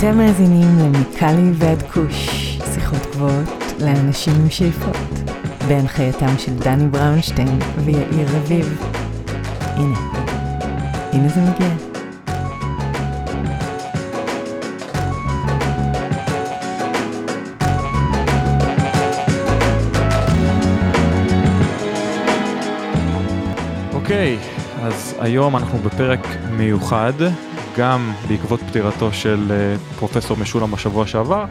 אתם מאזינים למיקלי ועד כוש, שיחות גבוהות לאנשים עם שאיפות, בהנחייתם של דני בראונשטיין ויאיר רביב. הנה, הנה זה מגיע. אוקיי, אז היום אנחנו בפרק מיוחד, גם בעקבות פטירתו של אה, פרופסור משולם בשבוע שעבר,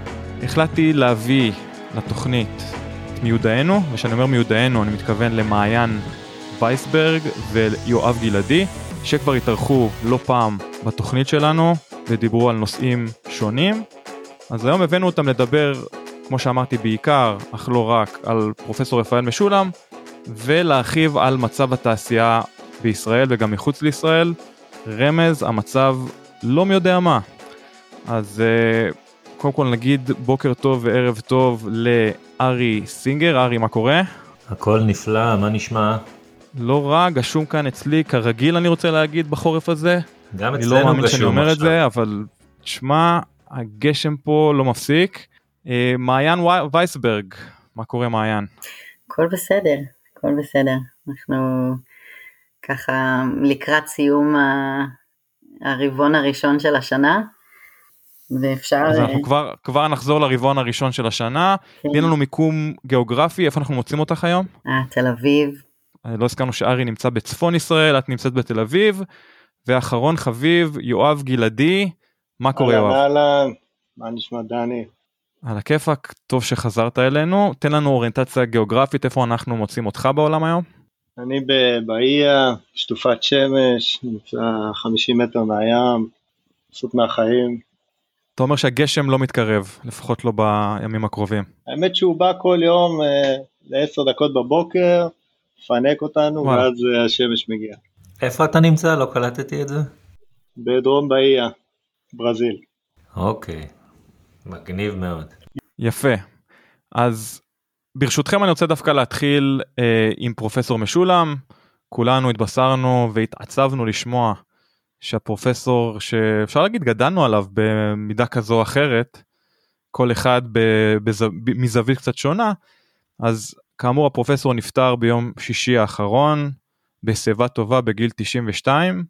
החלטתי להביא לתוכנית את מיודענו, וכשאני אומר מיודענו אני מתכוון למעיין וייסברג ויואב גלעדי, שכבר התארחו לא פעם בתוכנית שלנו ודיברו על נושאים שונים. אז היום הבאנו אותם לדבר, כמו שאמרתי, בעיקר, אך לא רק, על פרופסור רפאל משולם, ולהרחיב על מצב התעשייה בישראל וגם מחוץ לישראל. רמז, המצב לא מי יודע מה. אז uh, קודם כל נגיד בוקר טוב וערב טוב לארי סינגר, ארי מה קורה? הכל נפלא, מה נשמע? לא רע, גשום כאן אצלי כרגיל אני רוצה להגיד בחורף הזה. גם אני אצלנו לא מאמין שאני גשום אומר את עכשיו. זה, אבל תשמע, הגשם פה לא מפסיק. Uh, מעיין וייסברג, מה קורה מעיין? הכל בסדר, הכל בסדר. אנחנו ככה לקראת סיום הרבעון הראשון של השנה, ואפשר... אז אה, אנחנו כבר, כבר נחזור לרבעון הראשון של השנה. כן. תן לנו מיקום גיאוגרפי, איפה אנחנו מוצאים אותך היום? אה, תל אביב, אה, לא הזכרנו שארי נמצא בצפון ישראל, את נמצאת בתל אביב, ואחרון חביב, יואב גלעדי, מה קורה אהלן, יואב? אהלן, מה נשמע דני? על הכיפאק, טוב שחזרת אלינו, תן לנו אוריינטציה גיאוגרפית, איפה אנחנו מוצאים אותך בעולם היום? אני בבאיה, שטופת שמש, נמצא 50 מטר מהים, מבסוט מהחיים. אתה אומר שהגשם לא מתקרב, לפחות לא בימים הקרובים. האמת שהוא בא כל יום אה, לעשר דקות בבוקר, מפנק אותנו, וואלה. ואז אה, השמש מגיע. איפה אתה נמצא? לא קלטתי את זה. בדרום באיה, ברזיל. אוקיי, מגניב מאוד. יפה. אז ברשותכם אני רוצה דווקא להתחיל אה, עם פרופסור משולם. כולנו התבשרנו והתעצבנו לשמוע שהפרופסור שאפשר להגיד גדלנו עליו במידה כזו או אחרת, כל אחד ב- בז... ב- מזווית קצת שונה, אז כאמור הפרופסור נפטר ביום שישי האחרון בשיבה טובה בגיל 92.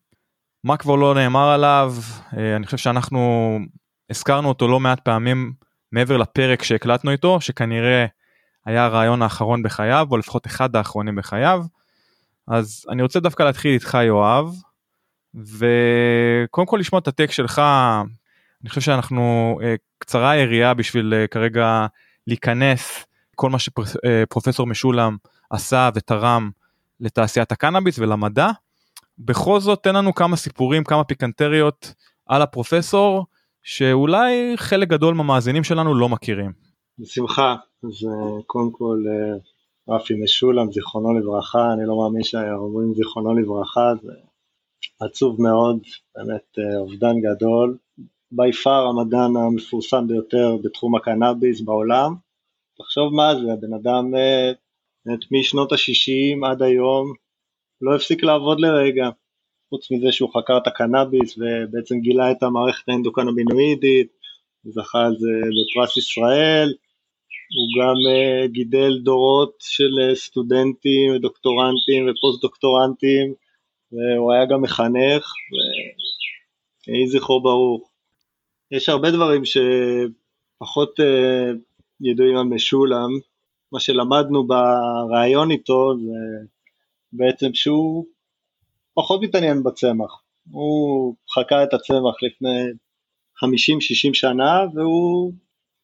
מה כבר לא נאמר עליו, אה, אני חושב שאנחנו הזכרנו אותו לא מעט פעמים מעבר לפרק שהקלטנו איתו, שכנראה היה הרעיון האחרון בחייו, או לפחות אחד האחרונים בחייו. אז אני רוצה דווקא להתחיל איתך יואב, וקודם כל לשמוע את הטקסט שלך, אני חושב שאנחנו, אה, קצרה היריעה בשביל אה, כרגע להיכנס כל מה שפרופסור משולם עשה ותרם לתעשיית הקנאביס ולמדע. בכל זאת תן לנו כמה סיפורים, כמה פיקנטריות על הפרופסור, שאולי חלק גדול מהמאזינים שלנו לא מכירים. בשמחה, אז אה, קודם כל אה, רפי משולם, זיכרונו לברכה, אני לא מאמין שאומרים זיכרונו לברכה, זה עצוב מאוד, באמת אה, אובדן גדול. בי פאר המדען המפורסם ביותר בתחום הקנאביס בעולם. תחשוב מה זה, הבן אדם באמת משנות ה-60 עד היום לא הפסיק לעבוד לרגע. חוץ מזה שהוא חקר את הקנאביס ובעצם גילה את המערכת האנדוקנבינואידית, זכה על זה בפרס ישראל, הוא גם אה, גידל דורות של אה, סטודנטים ודוקטורנטים ופוסט דוקטורנטים והוא היה גם מחנך ויהי זכרו ברוך. יש הרבה דברים שפחות אה, ידועים על משולם, מה שלמדנו בריאיון איתו זה בעצם שהוא פחות מתעניין בצמח, הוא חקר את הצמח לפני 50-60 שנה והוא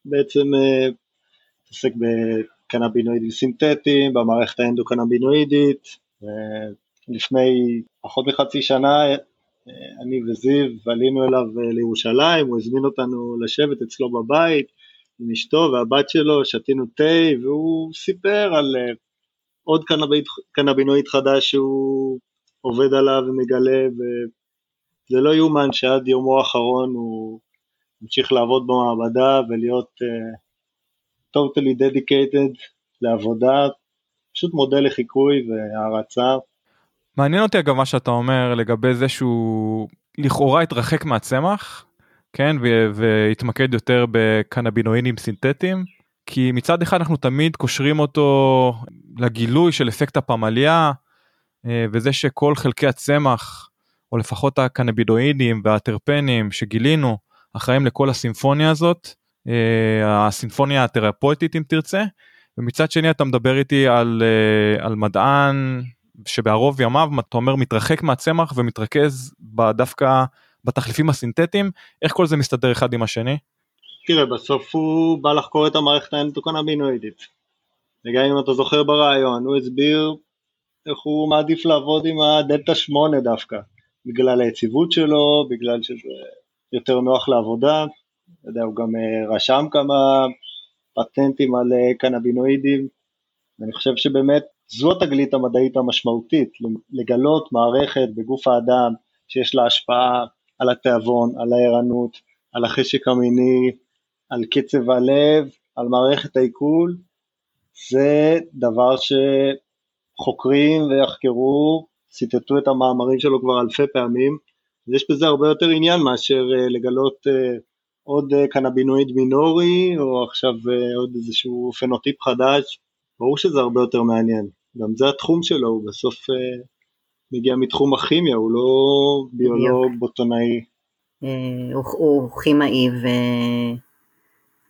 בעצם מתעסק בקנבינואידים סינתטיים, במערכת האנדוקנבינואידית, ולפני פחות מחצי שנה אה, אני וזיו עלינו אליו אה, לירושלים, הוא הזמין אותנו לשבת אצלו בבית עם אשתו והבת שלו, שתינו תה והוא סיפר על אה, עוד קנבינואיד חדש שהוא עובד עליו ומגלה וזה לא יאומן שעד יומו האחרון הוא המשיך לעבוד במעבדה ולהיות uh, totally dedicated לעבודה, פשוט מודל לחיקוי והערצה. מעניין אותי אגב מה שאתה אומר לגבי זה שהוא לכאורה התרחק מהצמח, כן, והתמקד יותר בקנבינואידים סינתטיים, כי מצד אחד אנחנו תמיד קושרים אותו לגילוי של אפקט הפמליה, אה, וזה שכל חלקי הצמח, או לפחות הקנבינואידים והטרפנים שגילינו, אחראים לכל הסימפוניה הזאת, הסימפוניה התרפויטית אם תרצה, ומצד שני אתה מדבר איתי על, על מדען שבערוב ימיו אתה אומר מתרחק מהצמח ומתרכז דווקא בתחליפים הסינתטיים, איך כל זה מסתדר אחד עם השני? תראה, בסוף הוא בא לחקור את המערכת האנדוקנבינואידית. וגם אם אתה זוכר ברעיון, הוא הסביר איך הוא מעדיף לעבוד עם הדלתא 8 דווקא, בגלל היציבות שלו, בגלל שזה יותר נוח לעבודה, אתה יודע, הוא גם אה, רשם כמה פטנטים על אה, קנבינואידים, ואני חושב שבאמת זו התגלית המדעית המשמעותית, לגלות מערכת בגוף האדם שיש לה השפעה על התיאבון, על הערנות, על החשק המיני, על קצב הלב, על מערכת העיכול, זה דבר שחוקרים ויחקרו, ציטטו את המאמרים שלו כבר אלפי פעמים, ויש בזה הרבה יותר עניין מאשר אה, לגלות עוד אה, קנבינואיד מינורי, או עכשיו עוד איזשהו פנוטיפ חדש, ברור שזה הרבה יותר מעניין. גם זה התחום שלו, הוא בסוף מגיע מתחום הכימיה, הוא לא ביולוג בוטונאי. אה, הוא, הוא כימאי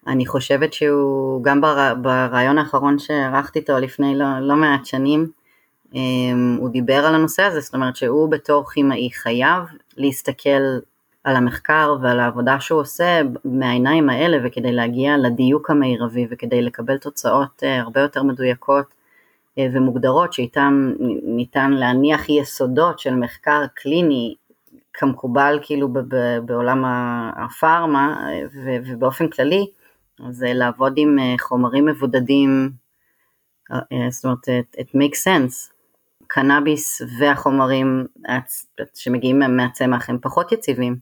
ואני חושבת שהוא גם בר, ברעיון האחרון שערכתי איתו לפני לא, לא מעט שנים אה, הוא דיבר על הנושא הזה, זאת אומרת שהוא בתור כימאי חייב להסתכל על המחקר ועל העבודה שהוא עושה מהעיניים האלה וכדי להגיע לדיוק המרבי וכדי לקבל תוצאות אה, הרבה יותר מדויקות ומוגדרות שאיתן ניתן להניח יסודות של מחקר קליני כמקובל כאילו בעולם הפארמה ובאופן כללי, אז לעבוד עם אה, חומרים מבודדים, אה, אה, זאת אומרת, it, it makes sense. קנאביס והחומרים שמגיעים מהצמח הם פחות יציבים,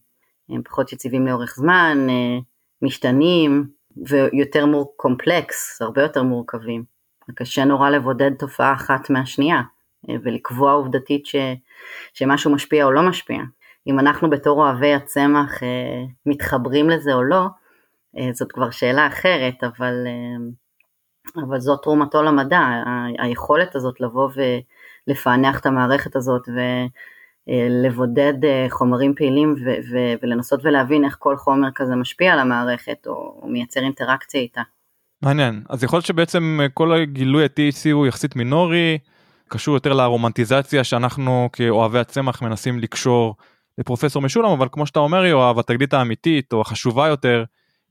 הם פחות יציבים לאורך זמן, משתנים ויותר מור קומפלקס, הרבה יותר מורכבים. קשה נורא לבודד תופעה אחת מהשנייה ולקבוע עובדתית ש, שמשהו משפיע או לא משפיע. אם אנחנו בתור אוהבי הצמח אה, מתחברים לזה או לא, אה, זאת כבר שאלה אחרת, אבל, אה, אבל זאת תרומתו למדע, היכולת הזאת לבוא ולפענח את המערכת הזאת ולבודד חומרים פעילים ו- ו- ולנסות ולהבין איך כל חומר כזה משפיע על המערכת או, או מייצר אינטראקציה איתה. מעניין, אז יכול להיות שבעצם כל הגילוי ה-THC הוא יחסית מינורי, קשור יותר לרומנטיזציה שאנחנו כאוהבי הצמח מנסים לקשור לפרופסור משולם אבל כמו שאתה אומר יואב התגלית האמיתית או החשובה יותר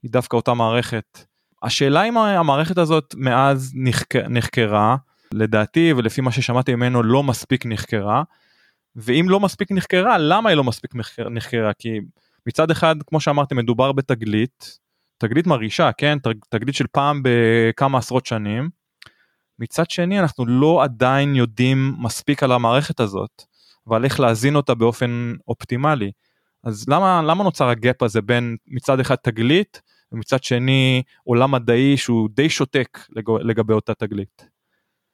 היא דווקא אותה מערכת. השאלה אם המערכת הזאת מאז נחק... נחקרה לדעתי ולפי מה ששמעתי ממנו לא מספיק נחקרה ואם לא מספיק נחקרה למה היא לא מספיק נחקרה כי מצד אחד כמו שאמרתי מדובר בתגלית תגלית מרעישה כן תגלית של פעם בכמה עשרות שנים. מצד שני אנחנו לא עדיין יודעים מספיק על המערכת הזאת ועל איך להזין אותה באופן אופטימלי. אז למה, למה נוצר הגאפ הזה בין מצד אחד תגלית ומצד שני עולם מדעי שהוא די שותק לגבי אותה תגלית?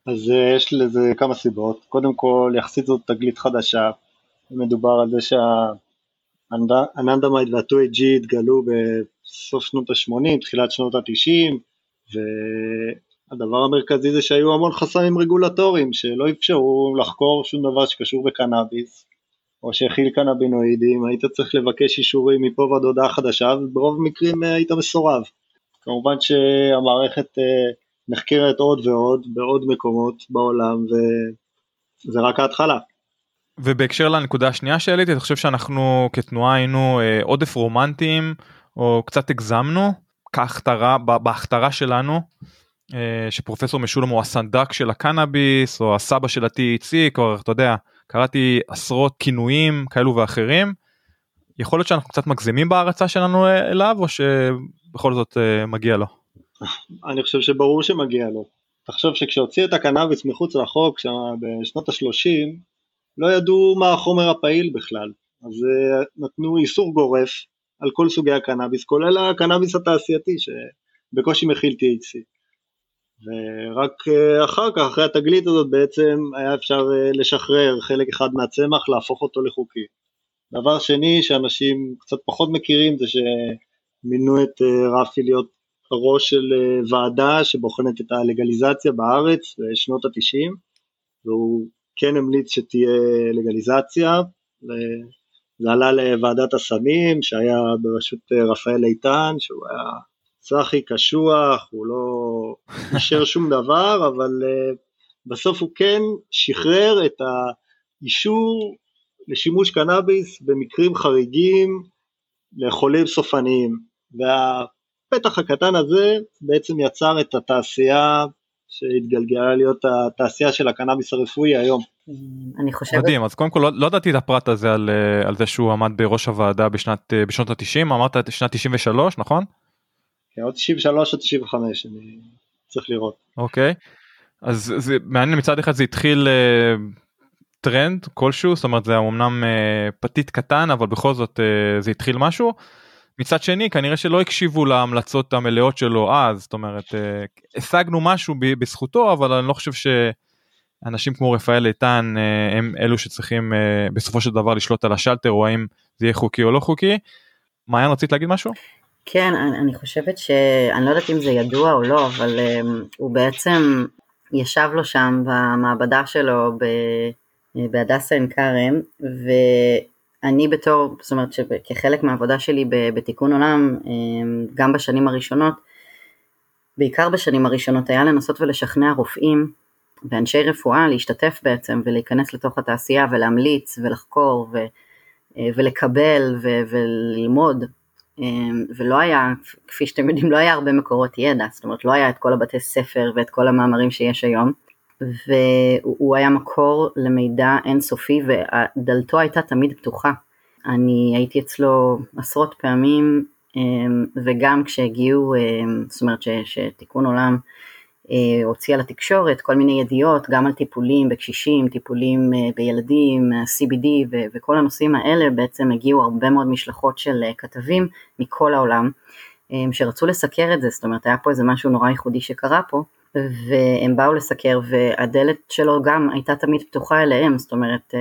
אז אה, יש לזה כמה סיבות. קודם כל, יחסית זאת תגלית חדשה. מדובר על זה שהאננדמייד וה-2AG התגלו בסוף שנות ה-80, תחילת שנות ה-90, הדבר המרכזי זה שהיו המון חסמים רגולטוריים שלא אפשרו לחקור שום דבר שקשור בקנאביס או שהכיל קנבינואידים, היית צריך לבקש אישורים מפה ועד הודעה חדשה וברוב המקרים אה, היית מסורב. כמובן שהמערכת אה, נחקרת עוד ועוד בעוד מקומות בעולם וזה רק ההתחלה. ובהקשר לנקודה השנייה שהעליתי אני חושב שאנחנו כתנועה היינו אה, עודף רומנטיים או קצת הגזמנו כהכתרה בהכתרה שלנו אה, שפרופסור משולם הוא הסנדק של הקנאביס או הסבא של ה-THC כבר אתה יודע קראתי עשרות כינויים כאלו ואחרים. יכול להיות שאנחנו קצת מגזימים בהערצה שלנו אליו או שבכל זאת אה, מגיע לו. אני חושב שברור שמגיע לו. תחשוב שכשהוציא את הקנאביס מחוץ לחוק בשנות ה-30 לא ידעו מה החומר הפעיל בכלל אז אה, נתנו איסור גורף על כל סוגי הקנאביס כולל הקנאביס התעשייתי שבקושי מכיל THC. ורק אה, אחר כך, אחרי התגלית הזאת בעצם היה אפשר אה, לשחרר חלק אחד מהצמח, להפוך אותו לחוקי. דבר שני שאנשים קצת פחות מכירים זה שמינו את רפי להיות ראש של אה, ועדה שבוחנת את הלגליזציה בארץ בשנות התשעים והוא כן המליץ שתהיה לגליזציה זה עלה לוועדת הסמים שהיה בראשות אה, רפאל איתן שהוא היה צחי קשוח, הוא לא אישר שום דבר, אבל בסוף הוא כן שחרר את האישור לשימוש קנאביס במקרים חריגים לחולים סופניים והפתח הקטן הזה בעצם יצר את התעשייה שהתגלגלה להיות התעשייה של הקנאביס הרפואי היום. אני חושבת... מדהים, אז קודם כל לא, לא ידעתי את הפרט הזה על, על זה שהוא עמד בראש הוועדה בשנת, בשנות ה-90, אמרת שנת 93 נכון? כן, או 93 או 95, אני צריך לראות. אוקיי, אז זה מעניין מצד אחד זה התחיל uh, טרנד כלשהו זאת אומרת זה אמנם uh, פתית קטן אבל בכל זאת uh, זה התחיל משהו. מצד שני כנראה שלא הקשיבו להמלצות המלאות שלו אז זאת אומרת uh, השגנו משהו בזכותו אבל אני לא חושב שאנשים כמו רפאל איתן uh, הם אלו שצריכים uh, בסופו של דבר לשלוט על השלטר או האם זה יהיה חוקי או לא חוקי. מעיין רצית להגיד משהו? כן, אני, אני חושבת שאני לא יודעת אם זה ידוע או לא, אבל um, הוא בעצם ישב לו שם במעבדה שלו בהדסה עין כרם, ואני בתור, זאת אומרת שכחלק מהעבודה שלי בתיקון עולם, אמ, גם בשנים הראשונות, בעיקר בשנים הראשונות היה לנסות ולשכנע רופאים ואנשי רפואה להשתתף בעצם ולהיכנס לתוך התעשייה ולהמליץ ולחקור ו, ולקבל ו, וללמוד. אמ, ולא היה, כפי שאתם יודעים, לא היה הרבה מקורות ידע, זאת אומרת לא היה את כל הבתי ספר ואת כל המאמרים שיש היום, והוא היה מקור למידע אינסופי ודלתו הייתה תמיד פתוחה. אני הייתי אצלו עשרות פעמים אמ, וגם כשהגיעו, אמ, זאת אומרת שתיקון עולם אה, הוציאה לתקשורת כל מיני ידיעות גם על טיפולים בקשישים, טיפולים אה, בילדים, CBD וכל הנושאים האלה בעצם הגיעו הרבה מאוד משלחות של אה, כתבים מכל העולם שרצו לסקר את זה, זאת אומרת היה פה איזה משהו נורא ייחודי שקרה פה והם באו לסקר והדלת שלו גם הייתה תמיד פתוחה אליהם, זאת אומרת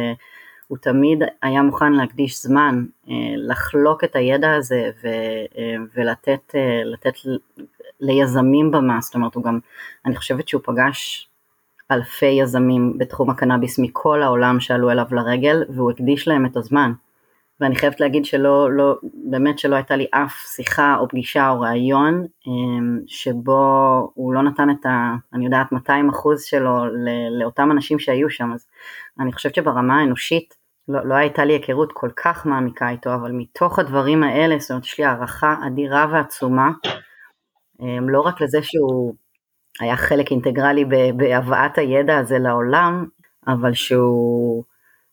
הוא תמיד היה מוכן להקדיש זמן לחלוק את הידע הזה ולתת ליזמים במה, זאת אומרת הוא גם, אני חושבת שהוא פגש אלפי יזמים בתחום הקנאביס מכל העולם שעלו אליו לרגל והוא הקדיש להם את הזמן. ואני חייבת להגיד שלא, לא, באמת שלא הייתה לי אף שיחה או פגישה או ראיון אמ, שבו הוא לא נתן את ה... אני יודעת 200 אחוז שלו לאותם אנשים שהיו שם, אז אני חושבת שברמה האנושית לא, לא הייתה לי היכרות כל כך מעמיקה איתו, אבל מתוך הדברים האלה, זאת אומרת יש לי הערכה אדירה ועצומה אמ, לא רק לזה שהוא היה חלק אינטגרלי בהבאת הידע הזה לעולם, אבל שהוא,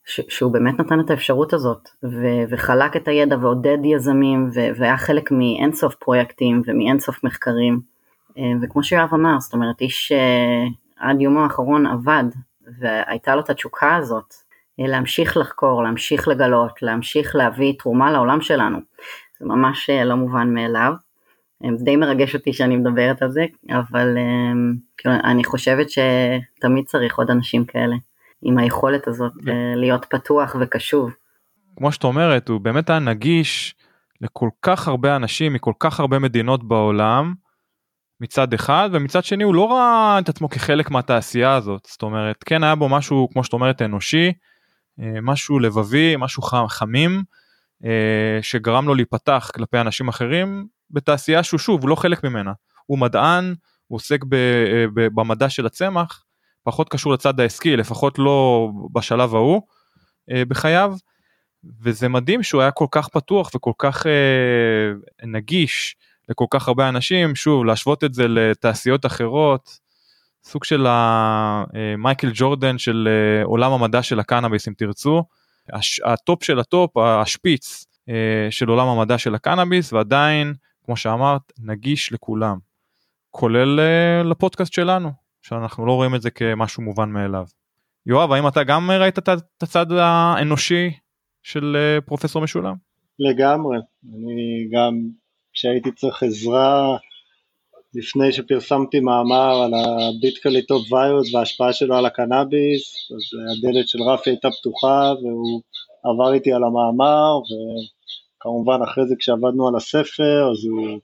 שהוא באמת נתן את האפשרות הזאת, ו, וחלק את הידע ועודד יזמים, ו, והיה חלק מאינסוף פרויקטים ומאינסוף מחקרים. אמ, וכמו שיואב אמר, זאת אומרת, איש אה, עד יומו האחרון עבד, והייתה לו את התשוקה הזאת, אה, להמשיך לחקור, להמשיך לגלות, להמשיך להביא תרומה לעולם שלנו. זה ממש אה, לא מובן מאליו. זה די מרגש אותי שאני מדברת על זה, אבל כאילו, אני חושבת שתמיד צריך עוד אנשים כאלה, עם היכולת הזאת אה, להיות פתוח וקשוב. כמו שאת אומרת, הוא באמת היה נגיש לכל כך הרבה אנשים מכל כך הרבה מדינות בעולם, מצד אחד, ומצד שני הוא לא ראה את עצמו כחלק מהתעשייה הזאת, זאת אומרת, כן היה בו משהו, כמו שאת אומרת, אנושי, אה, משהו לבבי, משהו חמים, אה, שגרם לו להיפתח כלפי אנשים אחרים בתעשייה שהוא שוב הוא לא חלק ממנה הוא מדען הוא עוסק ב, ב, במדע של הצמח פחות קשור לצד העסקי לפחות לא בשלב ההוא אה, בחייו וזה מדהים שהוא היה כל כך פתוח וכל כך אה, נגיש לכל כך הרבה אנשים. שוב להשוות את זה לתעשיות אחרות סוג של המייקל ג'ורדן של עולם המדע של הקנאביס אם תרצו. ה top של ה top השפיץ של עולם המדע של הקנאביס ועדיין כמו שאמרת, נגיש לכולם, כולל לפודקאסט שלנו, שאנחנו לא רואים את זה כמשהו מובן מאליו. יואב, האם אתה גם ראית את הצד האנושי של אה, פרופסור משולם? לגמרי, אני גם כשהייתי צריך עזרה לפני שפרסמתי מאמר על ה beet curly top virus וההשפעה שלו על הקנאביס, אז הדלת של רפי הייתה פתוחה והוא עבר איתי על המאמר, וכמובן אחרי זה כשעבדנו על הספר, אז הוא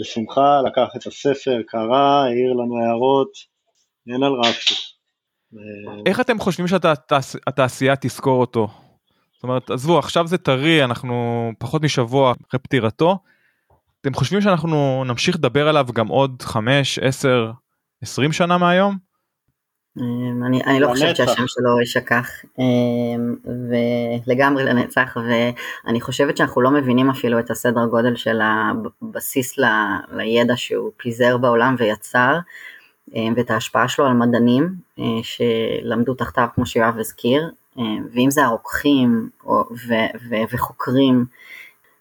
בשמחה לקח את הספר, קרא, העיר לנו הערות, אין על רפי. איך אתם חושבים שהתעשייה תזכור אותו? זאת אומרת, עזבו, עכשיו זה טרי, אנחנו פחות משבוע אחרי פטירתו. אתם חושבים שאנחנו נמשיך לדבר עליו גם עוד 5, 10, 20 שנה מהיום? אמ, אני, אני לא חושבת שהשם שלו יישכח אמ, ולגמרי לנצח ואני חושבת שאנחנו לא מבינים אפילו את הסדר גודל של הבסיס ל, לידע שהוא פיזר בעולם ויצר ואת ההשפעה שלו על מדענים אה, שלמדו תחתיו כמו שיואב הזכיר ואם זה הרוקחים ו, ו, וחוקרים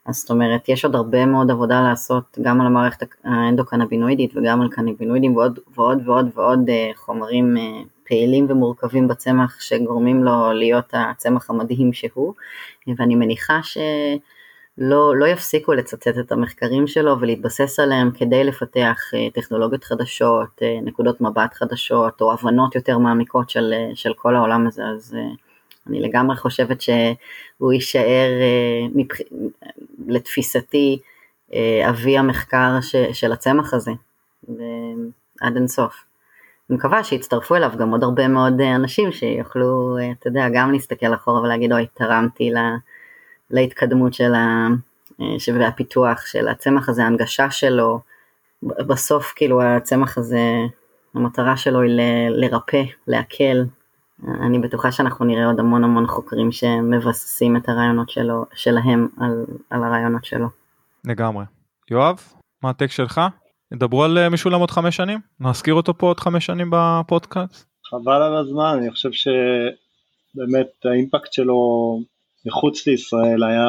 אז זאת אומרת, יש עוד הרבה מאוד עבודה לעשות גם על המערכת האנדוקנבינואידית וגם על קנבינואידים ועוד ועוד ועוד ועוד אה, חומרים אה, פעילים ומורכבים בצמח שגורמים לו להיות הצמח המדהים שהוא, ואני מניחה שלא לא יפסיקו לצטט את המחקרים שלו ולהתבסס עליהם כדי לפתח אה, טכנולוגיות חדשות, נקודות מבט חדשות או הבנות יותר מעמיקות של, של כל העולם הזה, אז אני לגמרי חושבת שהוא יישאר מבח... לתפיסתי אה, אבי המחקר ש, של הצמח הזה, עד אינסוף. אני מקווה שיצטרפו אליו גם עוד הרבה מאוד אה, אנשים שיוכלו, אה, אתה יודע, גם להסתכל אחורה ולהגיד, אוי, תרמתי לה, להתקדמות של ה... והפיתוח של הצמח הזה, ההנגשה שלו, בסוף כאילו הצמח הזה, המטרה שלו היא ל, לרפא, להקל. אני בטוחה שאנחנו נראה עוד המון המון חוקרים שמבססים את הרעיונות שלו, שלהם על, על הרעיונות שלו. לגמרי. יואב, מה הטקסט שלך? ידברו על אה, משולם עוד חמש שנים? נזכיר אותו פה עוד חמש שנים בפודקאסט? חבל על הזמן, אני חושב שבאמת האימפקט שלו מחוץ לישראל היה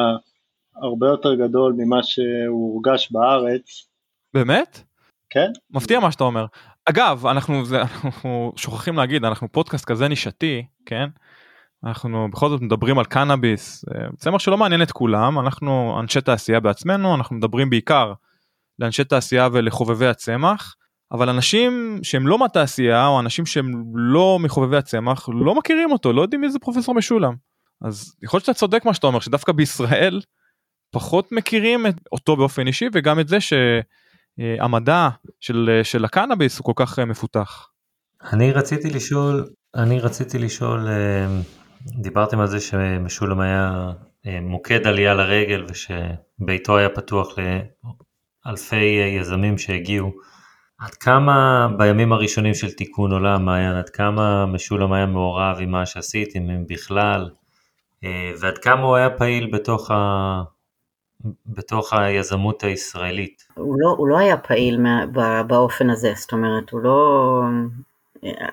הרבה יותר גדול ממה שהוא הורגש בארץ. באמת? כן. מפתיע מה שאתה אומר. אגב, אנחנו, זה, אנחנו שוכחים להגיד, אנחנו פודקאסט כזה נישתי, כן? אנחנו בכל זאת מדברים על קנאביס, אה, צמח שלא מעניין את כולם, אנחנו אנשי תעשייה בעצמנו, אנחנו מדברים בעיקר לאנשי תעשייה ולחובבי הצמח, אבל אנשים שהם לא מהתעשייה או אנשים שהם לא מחובבי הצמח לא מכירים אותו, לא יודעים מי זה פרופסור משולם. אז יכול להיות שאתה צודק מה שאתה אומר, שדווקא בישראל פחות מכירים את אותו באופן אישי וגם את זה שהמדע של, של הקנאביס הוא כל כך מפותח. אני רציתי לשאול, אני רציתי לשאול אה, דיברתם על זה שמשולם היה אה, מוקד עלייה לרגל ושביתו היה פתוח לאלפי אה, יזמים שהגיעו. עד כמה בימים הראשונים של תיקון עולם, מעיין, עד כמה משולם היה מעורב עם מה שעשיתם, אם בכלל, אה, ועד כמה הוא היה פעיל בתוך, ה... בתוך היזמות הישראלית? הוא לא, הוא לא היה פעיל באופן הזה, זאת אומרת, הוא לא,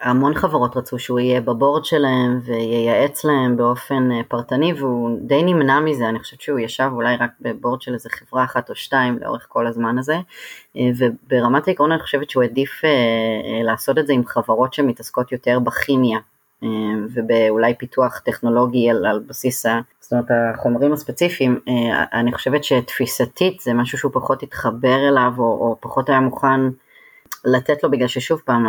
המון חברות רצו שהוא יהיה בבורד שלהם וייעץ להם באופן אה, פרטני והוא די נמנע מזה, אני חושבת שהוא ישב אולי רק בבורד של איזה חברה אחת או שתיים לאורך כל הזמן הזה. אה, וברמת העקרון אני חושבת שהוא העדיף אה, לעשות את זה עם חברות שמתעסקות יותר בכימיה ובאולי פיתוח טכנולוגי על, על בסיס ה... זאת אומרת החומרים הספציפיים, אני חושבת שתפיסתית זה משהו שהוא פחות התחבר אליו או, או פחות היה מוכן לתת לו בגלל ששוב פעם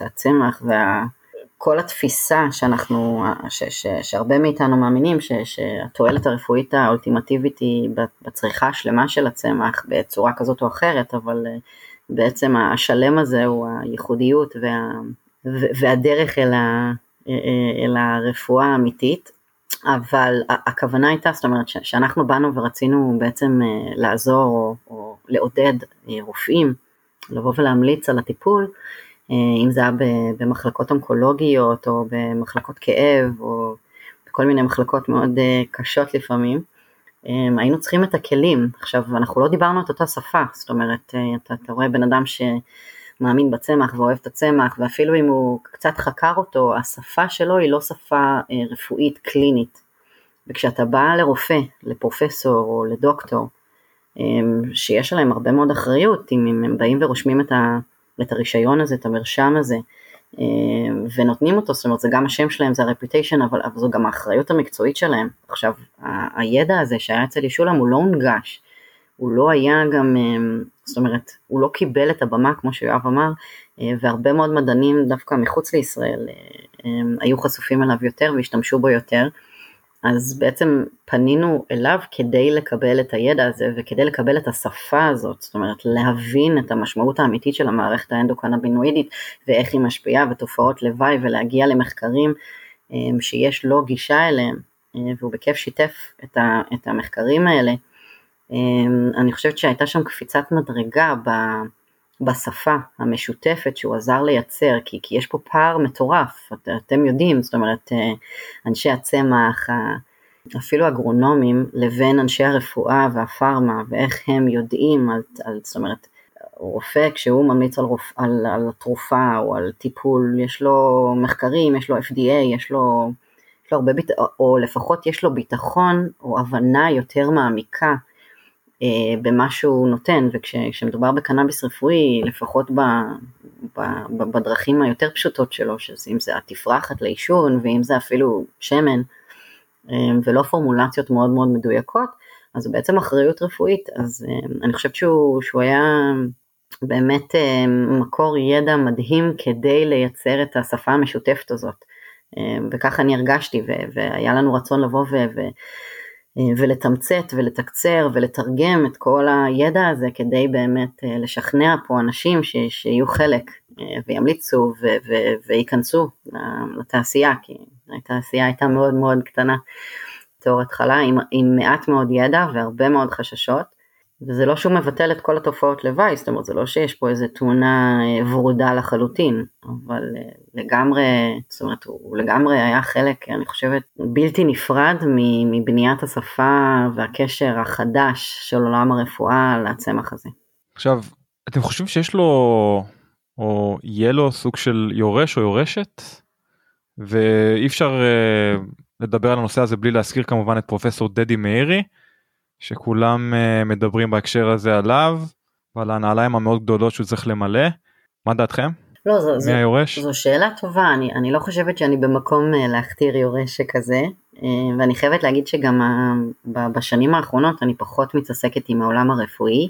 הצמח וכל התפיסה שאנחנו, ש, ש, שהרבה מאיתנו מאמינים ש, שהתועלת הרפואית האולטימטיבית היא בצריכה השלמה של הצמח בצורה כזאת או אחרת, אבל אה, בעצם השלם הזה הוא הייחודיות וה, והדרך אל, ה, אה, אה, אל הרפואה האמיתית. אבל הכוונה הייתה, זאת אומרת שאנחנו באנו ורצינו בעצם לעזור או, או לעודד רופאים לבוא ולהמליץ על הטיפול, אה, אם זה היה במחלקות אונקולוגיות או במחלקות כאב או בכל מיני מחלקות מאוד אה, קשות לפעמים, אה, היינו צריכים את הכלים. עכשיו, אנחנו לא דיברנו את אותה שפה, זאת אומרת, אתה, אתה רואה בן אדם שמאמין בצמח ואוהב את הצמח, ואפילו אם הוא קצת חקר אותו, השפה שלו היא לא שפה רפואית קלינית. וכשאתה בא לרופא, לפרופסור או לדוקטור, אמ, שיש עליהם הרבה מאוד אחריות, אם הם באים ורושמים את, ה, את הרישיון הזה, את המרשם הזה, אמ, ונותנים אותו, זאת אומרת זה גם השם שלהם, זה הרפיוטיישן, אבל, אבל זו גם האחריות המקצועית שלהם. עכשיו, הידע הזה שהיה אצל ישולם הוא לא הונגש, הוא לא היה גם, זאת אומרת, הוא לא קיבל את הבמה כמו שיואב אמר, והרבה מאוד מדענים דווקא מחוץ לישראל היו חשופים אליו יותר והשתמשו בו יותר. אז בעצם פנינו אליו כדי לקבל את הידע הזה וכדי לקבל את השפה הזאת, זאת אומרת להבין את המשמעות האמיתית של המערכת האנדוקנבינואידית ואיך היא משפיעה ותופעות לוואי ולהגיע למחקרים אמ, שיש לו גישה אליהם אה, והוא בכיף שיתף את המחקרים האלה. אמ, אני חושבת שהייתה שם קפיצת מדרגה ב... בשפה המשותפת שהוא עזר לייצר, כי, כי יש פה פער מטורף, את, אתם יודעים, זאת אומרת, אה, אנשי הצמח, אפילו אגרונומים, לבין אנשי הרפואה והפארמה, ואיך הם יודעים, על, על, זאת אומרת, רופא כשהוא ממליץ על, רופ, על, על תרופה או על טיפול, יש לו מחקרים, יש לו FDA, יש לו, יש לו הרבה ביטחון, או לפחות יש לו ביטחון או הבנה יותר מעמיקה במה שהוא נותן, וכשמדובר בקנאביס רפואי, לפחות ב, ב, ב, בדרכים היותר פשוטות שלו, שאם זה התפרחת לעישון, ואם זה אפילו שמן, אה, ולא פורמולציות מאוד מאוד מדויקות, אז זה בעצם אחריות רפואית, אז אה, אני חושבת שהוא, שהוא היה באמת מקור ידע מדהים כדי לייצר את השפה המשותפת הזאת. וככה אני הרגשתי, והיה לנו רצון לבוא ו... אה, ולתמצת ולתקצר ולתרגם את כל הידע הזה כדי באמת אה, לשכנע פה אנשים ש, שיהיו חלק אה, וימליצו ו, ו, וייכנסו לתעשייה, כי התעשייה הייתה מאוד מאוד קטנה בתור התחלה עם, עם מעט מאוד ידע והרבה מאוד חששות. וזה לא שהוא מבטל את כל התופעות לוואי, זאת אומרת זה לא שיש פה איזה תמונה אה, ורודה לחלוטין, אבל אה, לגמרי, זאת אומרת הוא לגמרי היה חלק, אני חושבת, בלתי נפרד מבניית השפה והקשר החדש של עולם הרפואה לצמח הזה. עכשיו, אתם חושבים שיש לו, או יהיה לו סוג של יורש או יורשת? ואי אפשר uh, לדבר על הנושא הזה בלי להזכיר כמובן את פרופסור דדי מאירי. שכולם uh, מדברים בהקשר הזה עליו ועל הנעליים המאוד גדולות שהוא צריך למלא. מה דעתכם? לא, זו, מי זו, היורש? זו שאלה טובה, אני, אני לא חושבת שאני במקום uh, להכתיר יורש שכזה, uh, ואני חייבת להגיד שגם uh, בשנים האחרונות אני פחות מתעסקת עם העולם הרפואי,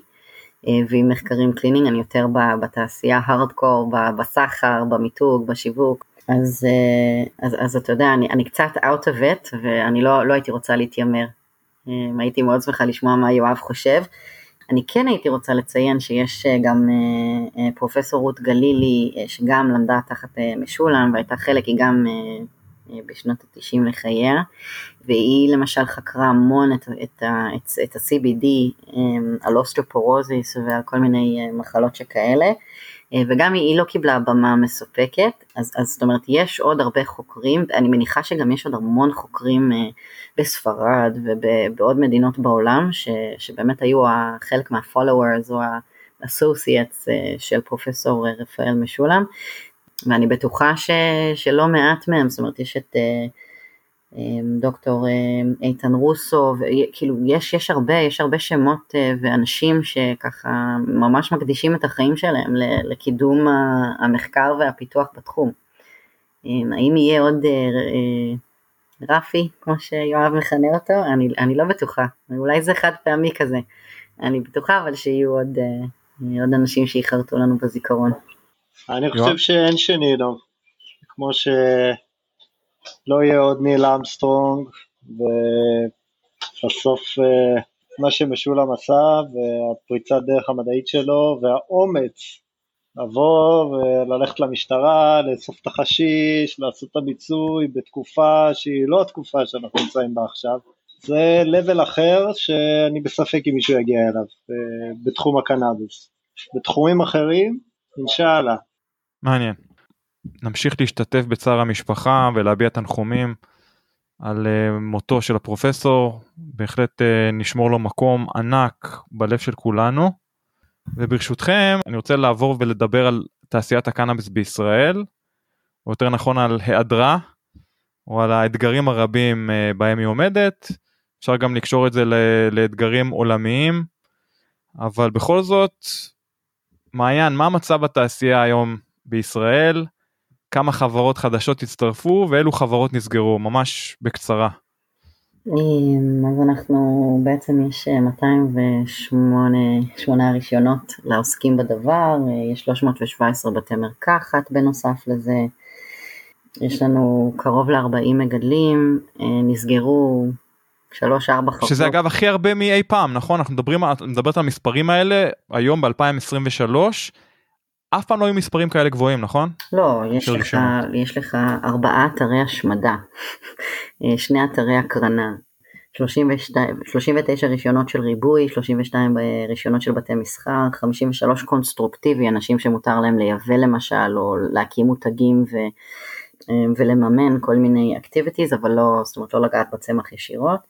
ועם מחקרים קליניים, אני יותר בתעשייה הארדקור, בסחר, במיתוג, בשיווק, אז, אז, אז אתה יודע, אני, אני קצת out of it, ואני לא, לא הייתי רוצה להתיימר. אמ, הייתי מאוד שמחה לשמוע מה יואב חושב. אני כן הייתי רוצה לציין שיש אה, גם אה, אה, פרופסור רות גלילי שגם למדה תחת משולם והייתה חלק, היא גם בשנות ה-90 לחייה, והיא למשל חקרה המון את, את, את, את ה-CBD אמ, על אוסטרופורוזיס ועל כל מיני מחלות שכאלה. אה, וגם היא לא קיבלה במה מסופקת, אז, אז זאת אומרת יש עוד הרבה חוקרים, אני מניחה שגם יש עוד המון חוקרים אה, בספרד ובעוד מדינות בעולם, ש, שבאמת היו חלק מה-followers או ה-associates אה, של פרופסור רפאל משולם, ואני בטוחה ש, שלא מעט מהם, זאת אומרת יש את דוקטור אמ, איתן רוסו, כאילו יש, יש הרבה, יש הרבה שמות אה, ואנשים שככה ממש מקדישים את החיים שלהם לקידום המחקר והפיתוח בתחום. אמ, האם יהיה עוד אה, אה, רפי, כמו שיואב מכנה אותו? אני, אני לא בטוחה, אולי זה חד פעמי כזה. אני בטוחה אבל שיהיו עוד, עוד אנשים שיחרטו לנו בזיכרון. אני חושב שאין שני לו, כמו ש... לא יהיה עוד ניל אמסטרונג, ובסוף אה, מה שמשולם עשה, והפריצת דרך המדעית שלו, והאומץ לבוא וללכת למשטרה, לאסוף את החשיש, לעשות את הביצוי בתקופה שהיא לא התקופה שאנחנו נמצאים בה עכשיו. זה level אחר שאני בספק אם מישהו יגיע אליו אה, בתחום הקנאביס. בתחומים אחרים, אינשאללה. מעניין. נמשיך להשתתף בצער המשפחה ולהביע תנחומים על uh, מותו של הפרופסור, בהחלט uh, נשמור לו מקום ענק בלב של כולנו. וברשותכם אני רוצה לעבור ולדבר על תעשיית הקנאביס בישראל, או יותר נכון על היעדרה, או על האתגרים הרבים uh, בהם היא עומדת. אפשר גם לקשור את זה לאתגרים עולמיים, אבל בכל זאת, מעיין, מה המצב בתעשייה היום בישראל? כמה חברות חדשות הצטרפו ואילו חברות נסגרו ממש בקצרה. אמ, אז אנחנו בעצם יש 208 רישיונות לעוסקים בדבר, יש 317 בתי מרקחת בנוסף לזה, יש לנו קרוב ל-40 מגדלים, נסגרו 3-4 חבלות. שזה אגב הכי הרבה מאי פעם נכון אנחנו מדברים מדברת על המספרים האלה היום ב-2023 אף פעם לא היו מספרים כאלה גבוהים נכון? לא יש לך, יש לך ארבעה אתרי השמדה. שני אתרי הקרנה. 32, 39 רישיונות של ריבוי, 32 רישיונות של בתי מסחר, 53 constructive, אנשים שמותר להם לייבא למשל, או להקים מותגים ו, ולממן כל מיני activities, אבל לא, זאת אומרת לא לגעת בצמח ישירות,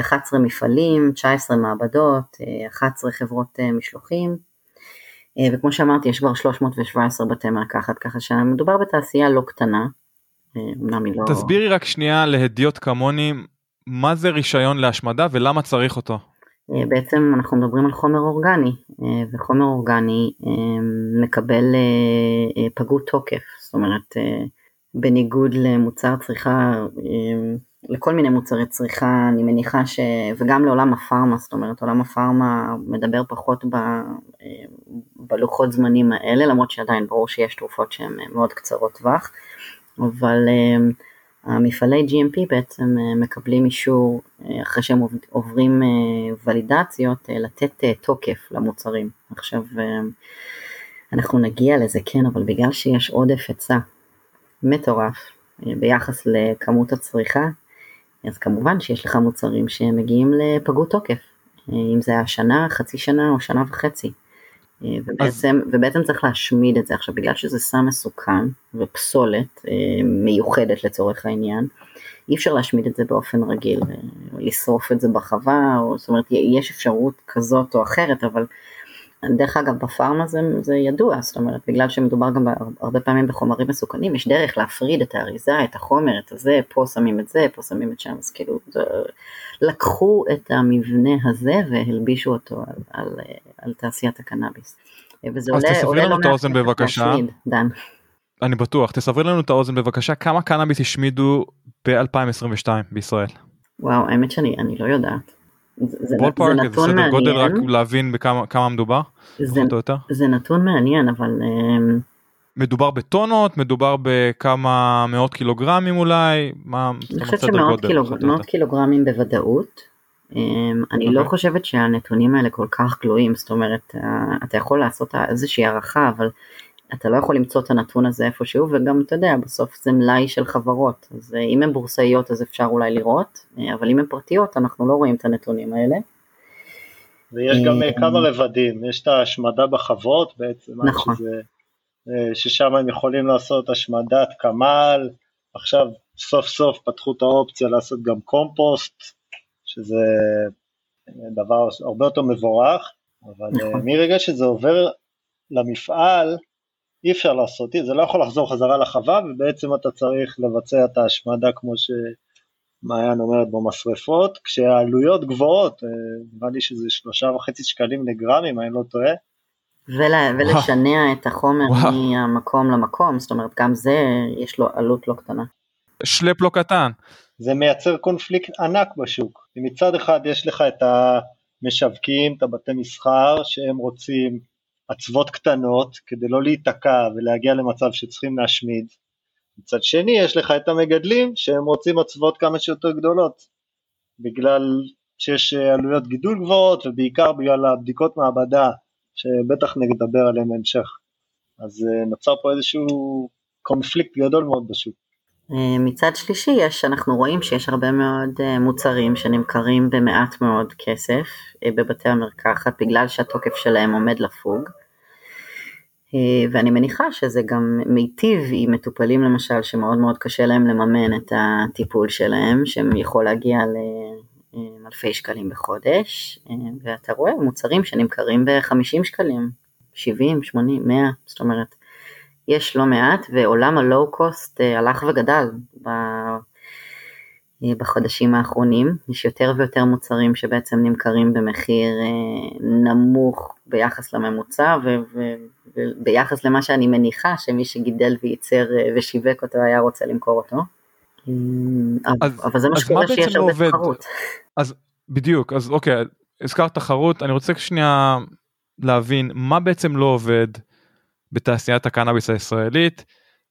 11 מפעלים, 19 מעבדות, 11 חברות משלוחים, וכמו שאמרתי יש כבר 317 בתי מרקחת, ככה שמדובר בתעשייה לא קטנה. לא... תסבירי רק שנייה להדיוט כמוני מה זה רישיון להשמדה ולמה צריך אותו? בעצם אנחנו מדברים על חומר אורגני וחומר אורגני מקבל פגות תוקף זאת אומרת בניגוד למוצר צריכה לכל מיני מוצרי צריכה אני מניחה ש... וגם לעולם הפארמה זאת אומרת עולם הפארמה מדבר פחות ב... בלוחות זמנים האלה למרות שעדיין ברור שיש תרופות שהן מאוד קצרות טווח אבל המפעלי GMP בעצם אה, מקבלים אישור אה, אחרי שהם עוברים אה, ולידציות לתת תוקף למוצרים. עכשיו אנחנו נגיע לזה כן אבל בגלל שיש עודף היצע מטורף ביחס לכמות הצריכה אז כמובן שיש לך מוצרים שמגיעים לפגות תוקף אם זה היה שנה, חצי שנה או שנה וחצי. ובעצם, אז... ובעצם צריך להשמיד את זה עכשיו בגלל שזה סם מסוכן ופסולת אה, מיוחדת לצורך העניין אי אפשר להשמיד את זה באופן רגיל אה, לשרוף את זה בחווה או זאת אומרת יש אפשרות כזאת או אחרת אבל דרך אגב בפארמה זה, זה ידוע זאת אומרת בגלל שמדובר גם הרבה פעמים בחומרים מסוכנים יש דרך להפריד את האריזה את החומר את הזה פה שמים את זה פה שמים את שם אז כאילו זה, לקחו את המבנה הזה והלבישו אותו על, על, על תעשיית הקנאביס. וזה אז עולה, תסברי עולה לנו לא את האוזן בבקשה. להשמיד, דן. אני בטוח תסברי לנו את האוזן בבקשה כמה קנאביס השמידו ב-2022 בישראל. וואו האמת שאני אני לא יודעת. זה, בולפארק, זה נתון מעניין. גודל רק להבין בכמה מדובר? זה, זה נתון מעניין אבל... אמ, מדובר בטונות, מדובר בכמה מאות קילוגרמים אולי? מה אני חושבת שמאות קילוג... קילוגרמים בוודאות. אמ, אני לא אוקיי. חושבת שהנתונים האלה כל כך גלויים, זאת אומרת, אה, אתה יכול לעשות איזושהי הערכה, אבל אתה לא יכול למצוא את הנתון הזה איפשהו, וגם אתה יודע, בסוף זה מלאי של חברות, אז אה, אם הן בורסאיות אז אפשר אולי לראות, אה, אבל אם הן פרטיות אנחנו לא רואים את הנתונים האלה. ויש גם כמה רבדים, יש את ההשמדה בחוות בעצם, נכון. שזה, ששם הם יכולים לעשות השמדת קמל, עכשיו סוף סוף פתחו את האופציה לעשות גם קומפוסט, שזה דבר הרבה יותר מבורך, אבל נכון. מרגע שזה עובר למפעל, אי אפשר לעשות, זה לא יכול לחזור חזרה לחווה ובעצם אתה צריך לבצע את ההשמדה כמו שמעיין אומרת במשרפות, כשהעלויות גבוהות, אה, נראה לי שזה שלושה וחצי שקלים לגרם אם אני לא טועה. ולה, ולשנע את החומר וואו. מהמקום למקום, זאת אומרת גם זה יש לו עלות לא קטנה. שלפ לא קטן. זה מייצר קונפליקט ענק בשוק. מצד אחד יש לך את המשווקים, את הבתי מסחר, שהם רוצים אצוות קטנות כדי לא להיתקע ולהגיע למצב שצריכים להשמיד. מצד שני יש לך את המגדלים שהם רוצים אצוות כמה שיותר גדולות, בגלל שיש עלויות גידול גבוהות ובעיקר בגלל הבדיקות מעבדה שבטח נדבר עליהן בהמשך. אז אה, נוצר פה איזשהו קונפליקט גדול מאוד בשוק. אה, מצד שלישי יש, אנחנו רואים שיש הרבה מאוד אה, מוצרים שנמכרים במעט מאוד כסף אה, בבתי המרקחת בגלל שהתוקף שלהם עומד לפוג. ואני מניחה שזה גם מיטיב עם מטופלים למשל שמאוד מאוד קשה להם לממן את הטיפול שלהם, שהם יכול להגיע לאלפי שקלים בחודש, ואתה רואה מוצרים שנמכרים ב-50 שקלים, 70, 80, 100, זאת אומרת יש לא מעט, ועולם הלואו קוסט אה, הלך וגדל אה, בחודשים האחרונים. יש יותר ויותר מוצרים שבעצם נמכרים במחיר אה, נמוך ביחס לממוצע, וביחס למה שאני מניחה שמי שגידל וייצר ושיווק אותו היה רוצה למכור אותו. אז, אבל זה מה שקורה שיש הרבה תחרות. אז בדיוק, אז אוקיי, הזכרת תחרות, אני רוצה שנייה להבין מה בעצם לא עובד בתעשיית הקנאביס הישראלית.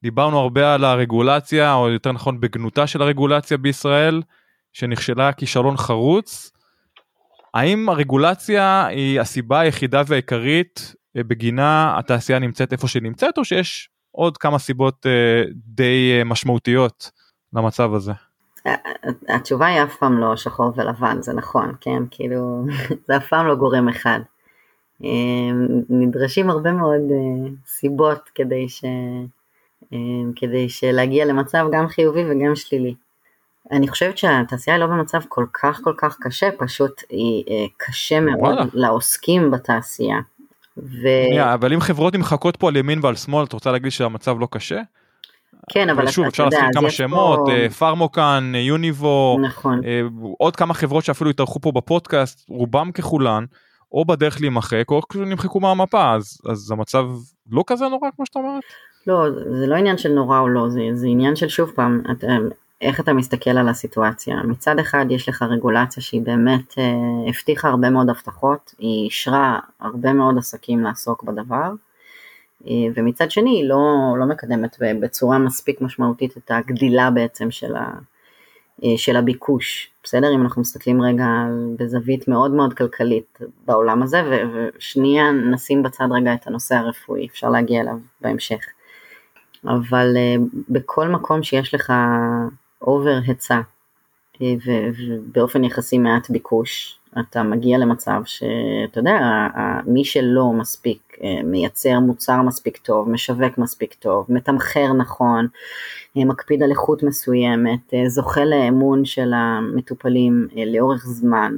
דיברנו הרבה על הרגולציה, או יותר נכון בגנותה של הרגולציה בישראל, שנכשלה כישלון חרוץ. האם הרגולציה היא הסיבה היחידה והעיקרית אה, בגינה התעשייה נמצאת איפה שהיא נמצאת, או שיש עוד כמה סיבות אה, די אה, משמעותיות למצב הזה? התשובה היא אף פעם לא שחור ולבן, זה נכון, כן? כאילו, זה אף פעם לא גורם אחד. נדרשים הרבה מאוד סיבות כדי, ש... כדי להגיע למצב גם חיובי וגם שלילי. אני חושבת שהתעשייה היא לא במצב כל כך כל כך קשה, פשוט היא אה, קשה מאוד וואלה. לעוסקים בתעשייה. ו... אבל אם חברות נמחקות פה על ימין ועל שמאל, את רוצה להגיד שהמצב לא קשה? כן, אבל, אבל שוב, אפשר להזכיר כמה שמות, פה... אה, פארמוקן, אה, יוניבו, נכון. עוד כמה חברות שאפילו התארחו פה בפודקאסט, רובם ככולן, או בדרך להימחק, או נמחקו מהמפה, אז, אז המצב לא כזה נורא כמו שאתה אומרת? לא, זה לא עניין של נורא או לא, זה, זה עניין של שוב פעם, את, איך אתה מסתכל על הסיטואציה. מצד אחד יש לך רגולציה שהיא באמת אה, הבטיחה הרבה מאוד הבטחות, היא אישרה הרבה מאוד עסקים לעסוק בדבר, אה, ומצד שני היא לא, לא מקדמת בצורה מספיק משמעותית את הגדילה בעצם של, ה, אה, של הביקוש. בסדר? אם אנחנו מסתכלים רגע בזווית מאוד מאוד כלכלית בעולם הזה, ושנייה נשים בצד רגע את הנושא הרפואי, אפשר להגיע אליו בהמשך. אבל uh, בכל מקום שיש לך אובר היצע אה, ובאופן יחסי מעט ביקוש, אתה מגיע למצב שאתה יודע, מי שלא מספיק אה, מייצר מוצר מספיק טוב, משווק מספיק טוב, מתמחר נכון, אה, מקפיד על איכות מסוימת, זוכה לאמון של המטופלים לאורך זמן,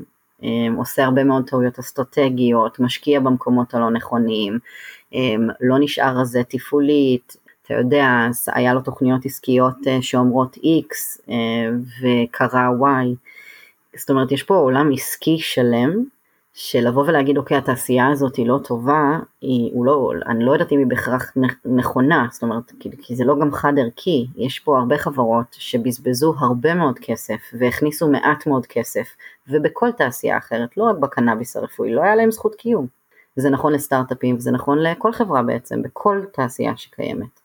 עושה הרבה מאוד טעויות אסטרטגיות, משקיע במקומות הלא נכונים, לא נשאר רזה תפעולית, אתה יודע, היה לו תוכניות עסקיות אה, שאומרות X אה, וקרה Y, זאת אומרת יש פה עולם עסקי שלם של לבוא ולהגיד אוקיי התעשייה הזאת היא לא טובה, היא, לא, אני לא יודעת אם היא בהכרח נכונה, זאת אומרת כי, כי זה לא גם חד ערכי, יש פה הרבה חברות שבזבזו הרבה מאוד כסף והכניסו מעט מאוד כסף ובכל תעשייה אחרת, לא רק בקנאביס הרפואי, לא היה להם זכות קיום. וזה נכון לסטארט-אפים וזה נכון לכל חברה בעצם, בכל תעשייה שקיימת.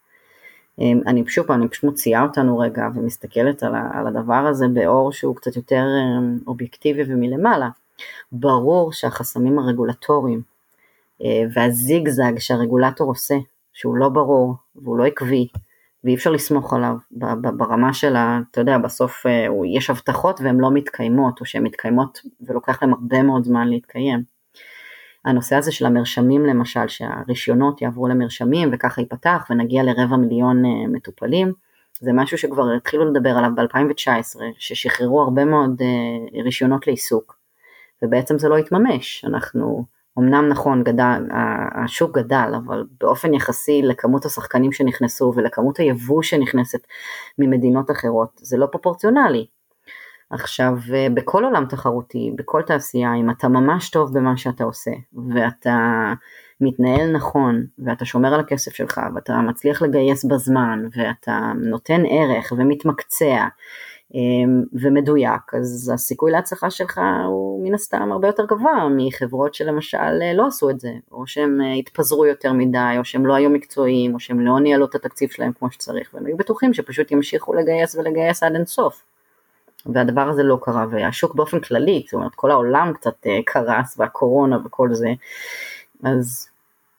אמ, אני שוב פעם, אני פשוט מוציאה אותנו רגע ומסתכלת על, על הדבר הזה באור שהוא קצת יותר אמ, אובייקטיבי ומלמעלה. ברור שהחסמים הרגולטוריים אה, והזיגזג שהרגולטור עושה, שהוא לא ברור והוא לא עקבי ואי אפשר לסמוך עליו ברמה של ה... אתה יודע, בסוף אה, יש הבטחות והן לא מתקיימות, או שהן מתקיימות ולוקח להן הרבה מאוד זמן להתקיים. הנושא הזה של המרשמים למשל, שהרישיונות יעברו למרשמים וככה ייפתח ונגיע לרבע מיליון אה, מטופלים, זה משהו שכבר התחילו לדבר עליו ב-2019, ששחררו הרבה מאוד רישיונות לעיסוק, ובעצם זה לא התממש, אנחנו, אמנם נכון, גדל, השוק גדל, אבל באופן יחסי לכמות השחקנים שנכנסו ולכמות היבוא שנכנסת ממדינות אחרות, זה לא פרופורציונלי, עכשיו, אה, בכל עולם תחרותי, בכל תעשייה, אם אתה ממש טוב במה שאתה עושה, ואתה מתנהל נכון, ואתה שומר על הכסף שלך, ואתה מצליח לגייס בזמן, ואתה נותן ערך ומתמקצע, ומדויק, אז הסיכוי להצלחה שלך הוא מן הסתם הרבה יותר גבוה מחברות שלמשל אה, לא עשו את זה, או שהם אה, התפזרו יותר מדי, או שהם לא היו מקצועיים, או שהם לא ניהלו את התקציב שלהם כמו שצריך, והם היו בטוחים שפשוט ימשיכו לגייס ולגייס עד אינסוף. והדבר הזה לא קרה, והשוק באופן כללי, זאת אומרת כל העולם קצת אה, קרס והקורונה וכל זה, אז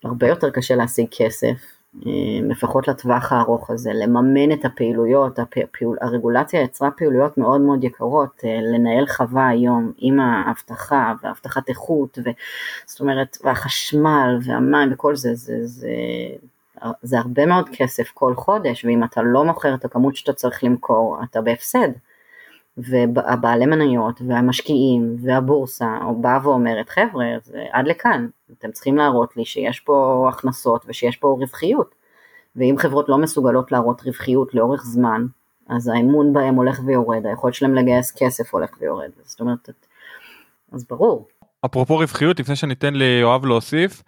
הרבה יותר קשה להשיג כסף, לפחות לטווח הארוך הזה, לממן את הפעילויות, הפעול, הרגולציה יצרה פעילויות מאוד מאוד יקרות, אה, לנהל חווה היום עם האבטחה והבטחת איכות, ו, זאת אומרת, והחשמל והמים וכל זה, זה, זה, זה, זה הרבה מאוד כסף כל חודש, ואם אתה לא מוכר את הכמות שאתה צריך למכור, אתה בהפסד. והבעלי מניות והמשקיעים והבורסה באה ואומרת חבר'ה זה עד לכאן אתם צריכים להראות לי שיש פה הכנסות ושיש פה רווחיות ואם חברות לא מסוגלות להראות רווחיות לאורך זמן אז האמון בהם הולך ויורד היכולת שלהם לגייס כסף הולך ויורד זאת אומרת אז ברור. אפרופו רווחיות לפני שניתן ליואב להוסיף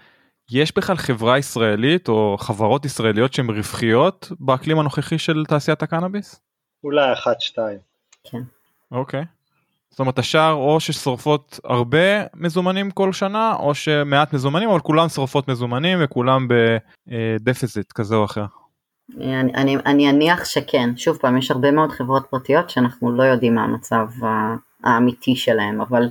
יש בכלל חברה ישראלית או חברות ישראליות שהן רווחיות באקלים הנוכחי של תעשיית הקנאביס? אולי אחת שתיים. כן. אוקיי. זאת אומרת השאר או ששורפות הרבה מזומנים כל שנה או שמעט מזומנים אבל כולם שורפות מזומנים וכולם בדפיזיט כזה או אחר. אני, אני, אני אניח שכן, שוב פעם יש הרבה מאוד חברות פרטיות שאנחנו לא יודעים מה המצב האמיתי שלהם, אבל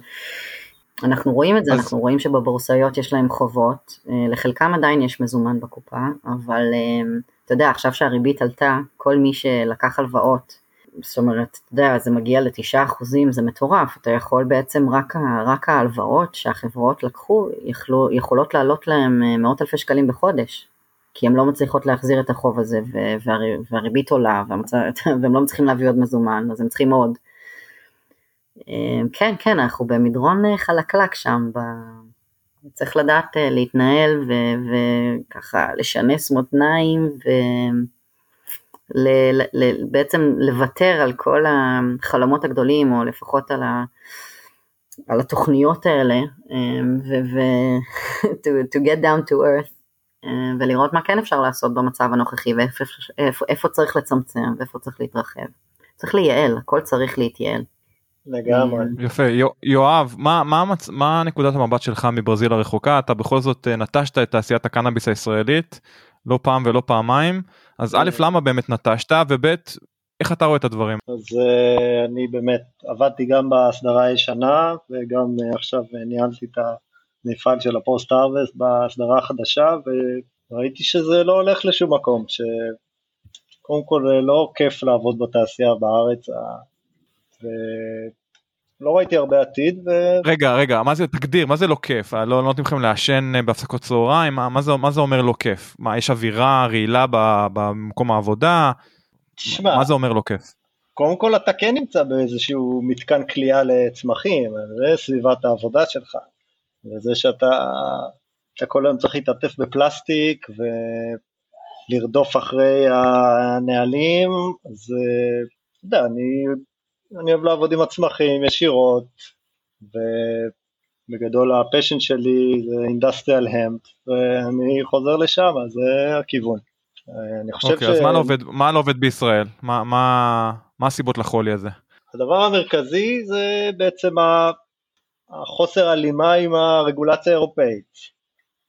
אנחנו רואים את זה, אז... אנחנו רואים שבבורסאיות יש להם חובות, אה, לחלקם עדיין יש מזומן בקופה, אבל אה, אתה יודע עכשיו שהריבית עלתה, כל מי שלקח הלוואות זאת אומרת, אתה יודע, זה מגיע לתשעה אחוזים, זה מטורף, אתה יכול בעצם, רק, רק ההלוואות שהחברות לקחו יכלו, יכולות לעלות להם אה, מאות אלפי שקלים בחודש, כי הן לא מצליחות להחזיר את החוב הזה, והר, והריבית עולה, והם לא מצליחים להביא עוד מזומן, אז הם צריכים עוד. אה, כן, כן, אנחנו במדרון אה, חלקלק שם, ב... צריך לדעת להתנהל וככה לשנס מותניים, ו... ל, ל, בעצם לוותר על כל החלומות הגדולים, או לפחות על, ה, על התוכניות האלה, אמ, ו, ו, to, to get down to earth, אמ, ולראות מה כן אפשר לעשות במצב הנוכחי, ואיפה איפה, איפה צריך לצמצם, ואיפה צריך להתרחב. צריך לייעל, הכל צריך להתייעל. לגמרי. אמ, יפה, יואב, מה, מה, מה, מה נקודת המבט שלך מברזיל הרחוקה? אתה בכל זאת אה, נטשת את תעשיית הקנאביס הישראלית, לא פעם ולא פעמיים. אז א', למה באמת נטשת, וב', איך אתה רואה את הדברים? אז uh, אני באמת עבדתי גם בהסדרה הישנה, וגם uh, עכשיו uh, ניהלתי את המפעל של הפוסט ארווסט בהסדרה החדשה, וראיתי שזה לא הולך לשום מקום, שקודם כל לא כיף לעבוד בתעשייה בארץ, ולא ראיתי הרבה עתיד. ו... רגע, רגע, מה זה, תגדיר, מה זה לא כיף? לא, לא נותנים לכם לעשן בהפסקות צהריים? מה, מה, זה, מה זה אומר לא כיף? מה, יש אווירה רעילה במקום העבודה? תשמע, מה זה אומר לא כיף? קודם כל אתה כן נמצא באיזשהו מתקן כליאה לצמחים, זה סביבת העבודה שלך, וזה שאתה אתה כל היום צריך להתעטף בפלסטיק ולרדוף אחרי הנהלים, אז אתה יודע, אני אני אוהב לעבוד עם הצמחים ישירות, ובגדול ה passion שלי זה industrial hemp, ואני חוזר לשם, זה הכיוון. אני חושב אוקיי, אוקיי, ש... אז מה לא עובד, מה לא עובד בישראל? מה, מה, מה הסיבות לחולי הזה? הדבר המרכזי זה בעצם החוסר הלימה עם הרגולציה האירופאית.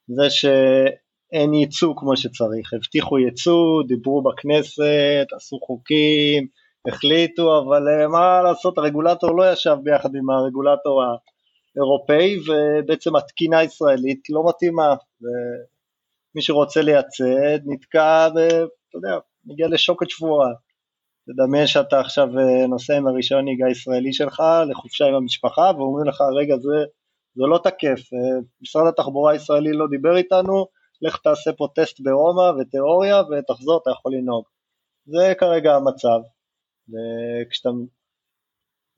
זה שאין ייצוא כמו שצריך, הבטיחו ייצוא, דיברו בכנסת, עשו חוקים, החליטו, אבל אה, מה לעשות, הרגולטור לא ישב ביחד עם הרגולטור האירופאי, ובעצם התקינה הישראלית לא מתאימה, ומי שרוצה לייצא נתקע, ואתה יודע, מגיע לשוקת שבועה. תדמיין שאתה עכשיו אה, נוסע עם הרישיון נהיגה הישראלי שלך לחופשה עם המשפחה, ואומרים לך, רגע, זה, זה לא תקף, אה, משרד התחבורה הישראלי לא דיבר איתנו, לך תעשה פה טסט ברומא ותיאוריה ותחזור, אתה יכול לנהוג. זה כרגע המצב. וכשאתה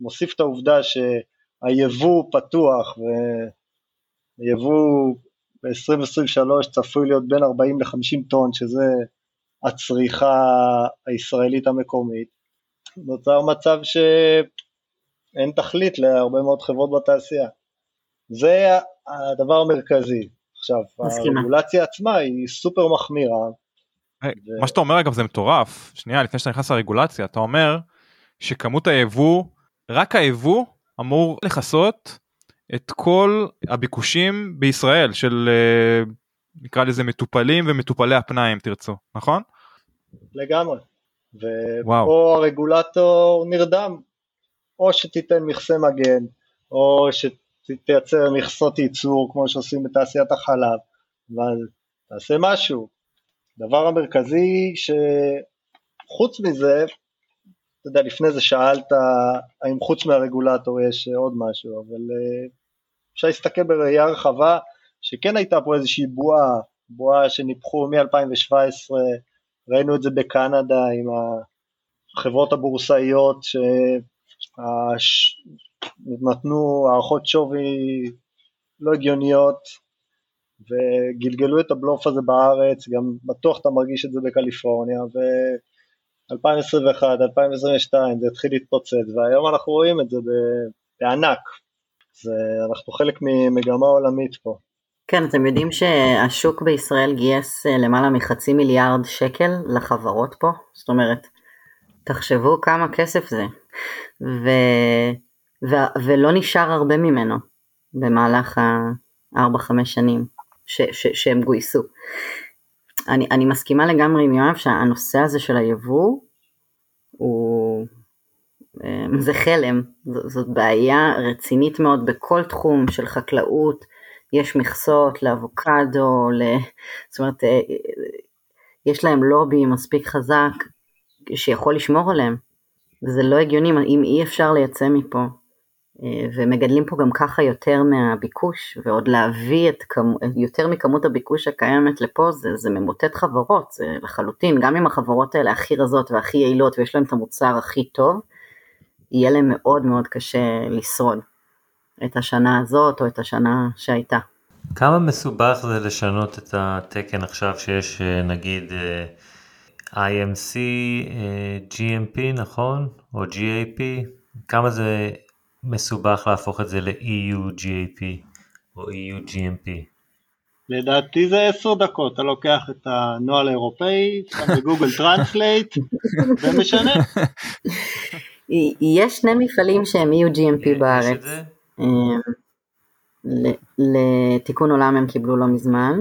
מוסיף את העובדה שהיבוא פתוח ויבוא ב-2023 צפוי להיות בין 40 ל-50 טון, שזה הצריכה הישראלית המקומית, נוצר מצב שאין תכלית להרבה מאוד חברות בתעשייה. זה הדבר המרכזי. עכשיו, מסכימה. הרגולציה עצמה היא סופר מחמירה, מה שאתה אומר אגב זה מטורף שנייה לפני שאתה נכנס לרגולציה אתה אומר שכמות היבוא רק היבוא אמור לכסות את כל הביקושים בישראל של אה, נקרא לזה מטופלים ומטופלי הפנאי אם תרצו נכון? לגמרי. ופה הרגולטור נרדם או שתיתן מכסה מגן או שתייצר מכסות ייצור כמו שעושים בתעשיית החלב אבל תעשה משהו הדבר המרכזי שחוץ מזה, אתה יודע, לפני זה שאלת האם חוץ מהרגולטור יש עוד משהו, אבל אה, אפשר להסתכל בראייה רחבה שכן הייתה פה איזושהי בועה, בועה שניפחו מ-2017, ראינו את זה בקנדה עם החברות הבורסאיות שנתנו הערכות שווי לא הגיוניות וגלגלו את הבלוף הזה בארץ, גם בטוח אתה מרגיש את זה בקליפורניה, ו-2021, 2022 זה התחיל להתפוצץ, והיום אנחנו רואים את זה בענק. זה, אנחנו חלק ממגמה עולמית פה. כן, אתם יודעים שהשוק בישראל גייס אה, למעלה מחצי מיליארד שקל לחברות פה? זאת אומרת, תחשבו כמה כסף זה, ו, ו, ולא נשאר הרבה ממנו במהלך ה-4-5 שנים ש, ש, שהם גויסו. אני, אני מסכימה לגמרי עם יואב שהנושא הזה של היבוא הוא אמ, זה חלם, זאת בעיה רצינית מאוד בכל תחום של חקלאות, יש מכסות לאבוקדו, ל... זאת אומרת, אה, יש להם לובי מספיק חזק שיכול לשמור עליהם, וזה לא הגיוני אם אי אפשר לייצא מפה, ומגדלים פה גם ככה יותר מהביקוש, ועוד להביא את כמ... יותר מכמות הביקוש הקיימת לפה, זה, זה ממוטט חברות, זה לחלוטין, גם אם החברות האלה הכי רזות והכי יעילות ויש להם את המוצר הכי טוב, יהיה להם מאוד מאוד קשה לשרוד את השנה הזאת או את השנה שהייתה. כמה מסובך זה לשנות את התקן עכשיו שיש אה, נגיד אה, IMC, אה, GMP נכון? או GAP? כמה זה מסובך להפוך את זה ל-EU GAP או EU GMP? לדעתי זה עשר דקות, אתה לוקח את הנוהל האירופאי, שם ב Google Translate ומשנה. יש שני מפעלים שהם יהיו GMP בארץ. אמ, לתיקון עולם הם קיבלו לא מזמן.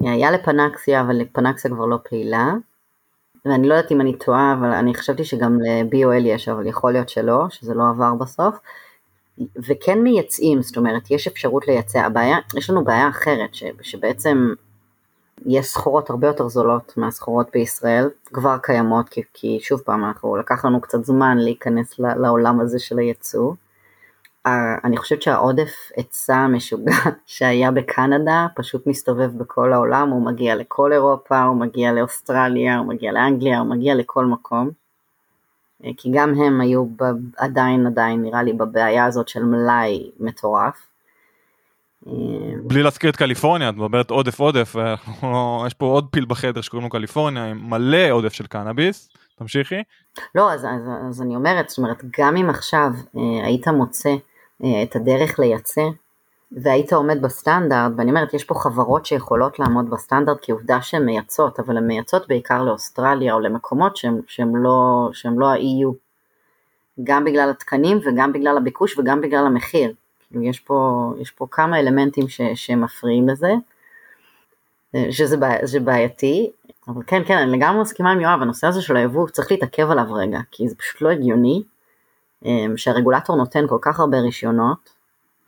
היה לפנקסיה, אבל לפנקסיה כבר לא פעילה. ואני לא יודעת אם אני טועה, אבל אני חשבתי שגם ל-BOL יש, אבל יכול להיות שלא, שזה לא עבר בסוף. וכן מייצאים, זאת אומרת, יש אפשרות לייצא. הבעיה, יש לנו בעיה אחרת, שבעצם יש סחורות הרבה יותר זולות מהסחורות בישראל, כבר קיימות, כי, כי שוב פעם, אנחנו, לקח לנו קצת זמן להיכנס לעולם הזה של הייצוא. אני חושבת שהעודף היצע המשוגע שהיה בקנדה פשוט מסתובב בכל העולם, הוא מגיע לכל אירופה, הוא מגיע לאוסטרליה, הוא מגיע לאנגליה, הוא מגיע לכל מקום. אה, כי גם הם היו עדיין עדיין נראה לי בבעיה הזאת של מלאי מטורף. בלי להזכיר את קליפורניה, את מדברת עודף עודף, יש פה עוד פיל בחדר שקוראים לו קליפורניה עם מלא עודף של קנאביס, תמשיכי. לא, אז, אז, אז אני אומרת, זאת אומרת, גם אם עכשיו אה, היית מוצא אה, את הדרך לייצא, והיית עומד בסטנדרט, ואני אומרת, יש פה חברות שיכולות לעמוד בסטנדרט כי עובדה שהן מייצאות, אבל הן מייצאות בעיקר לאוסטרליה או למקומות שהן, לא, לא ה-EU, גם בגלל התקנים וגם בגלל הביקוש וגם בגלל המחיר. כאילו יש פה, יש פה כמה אלמנטים ש, שמפריעים לזה, שזה בעי, בעייתי, אבל כן, כן, אני לגמרי מסכימה עם יואב, הנושא הזה של היבוא צריך להתעכב עליו רגע, כי זה פשוט לא הגיוני שהרגולטור נותן כל כך הרבה רישיונות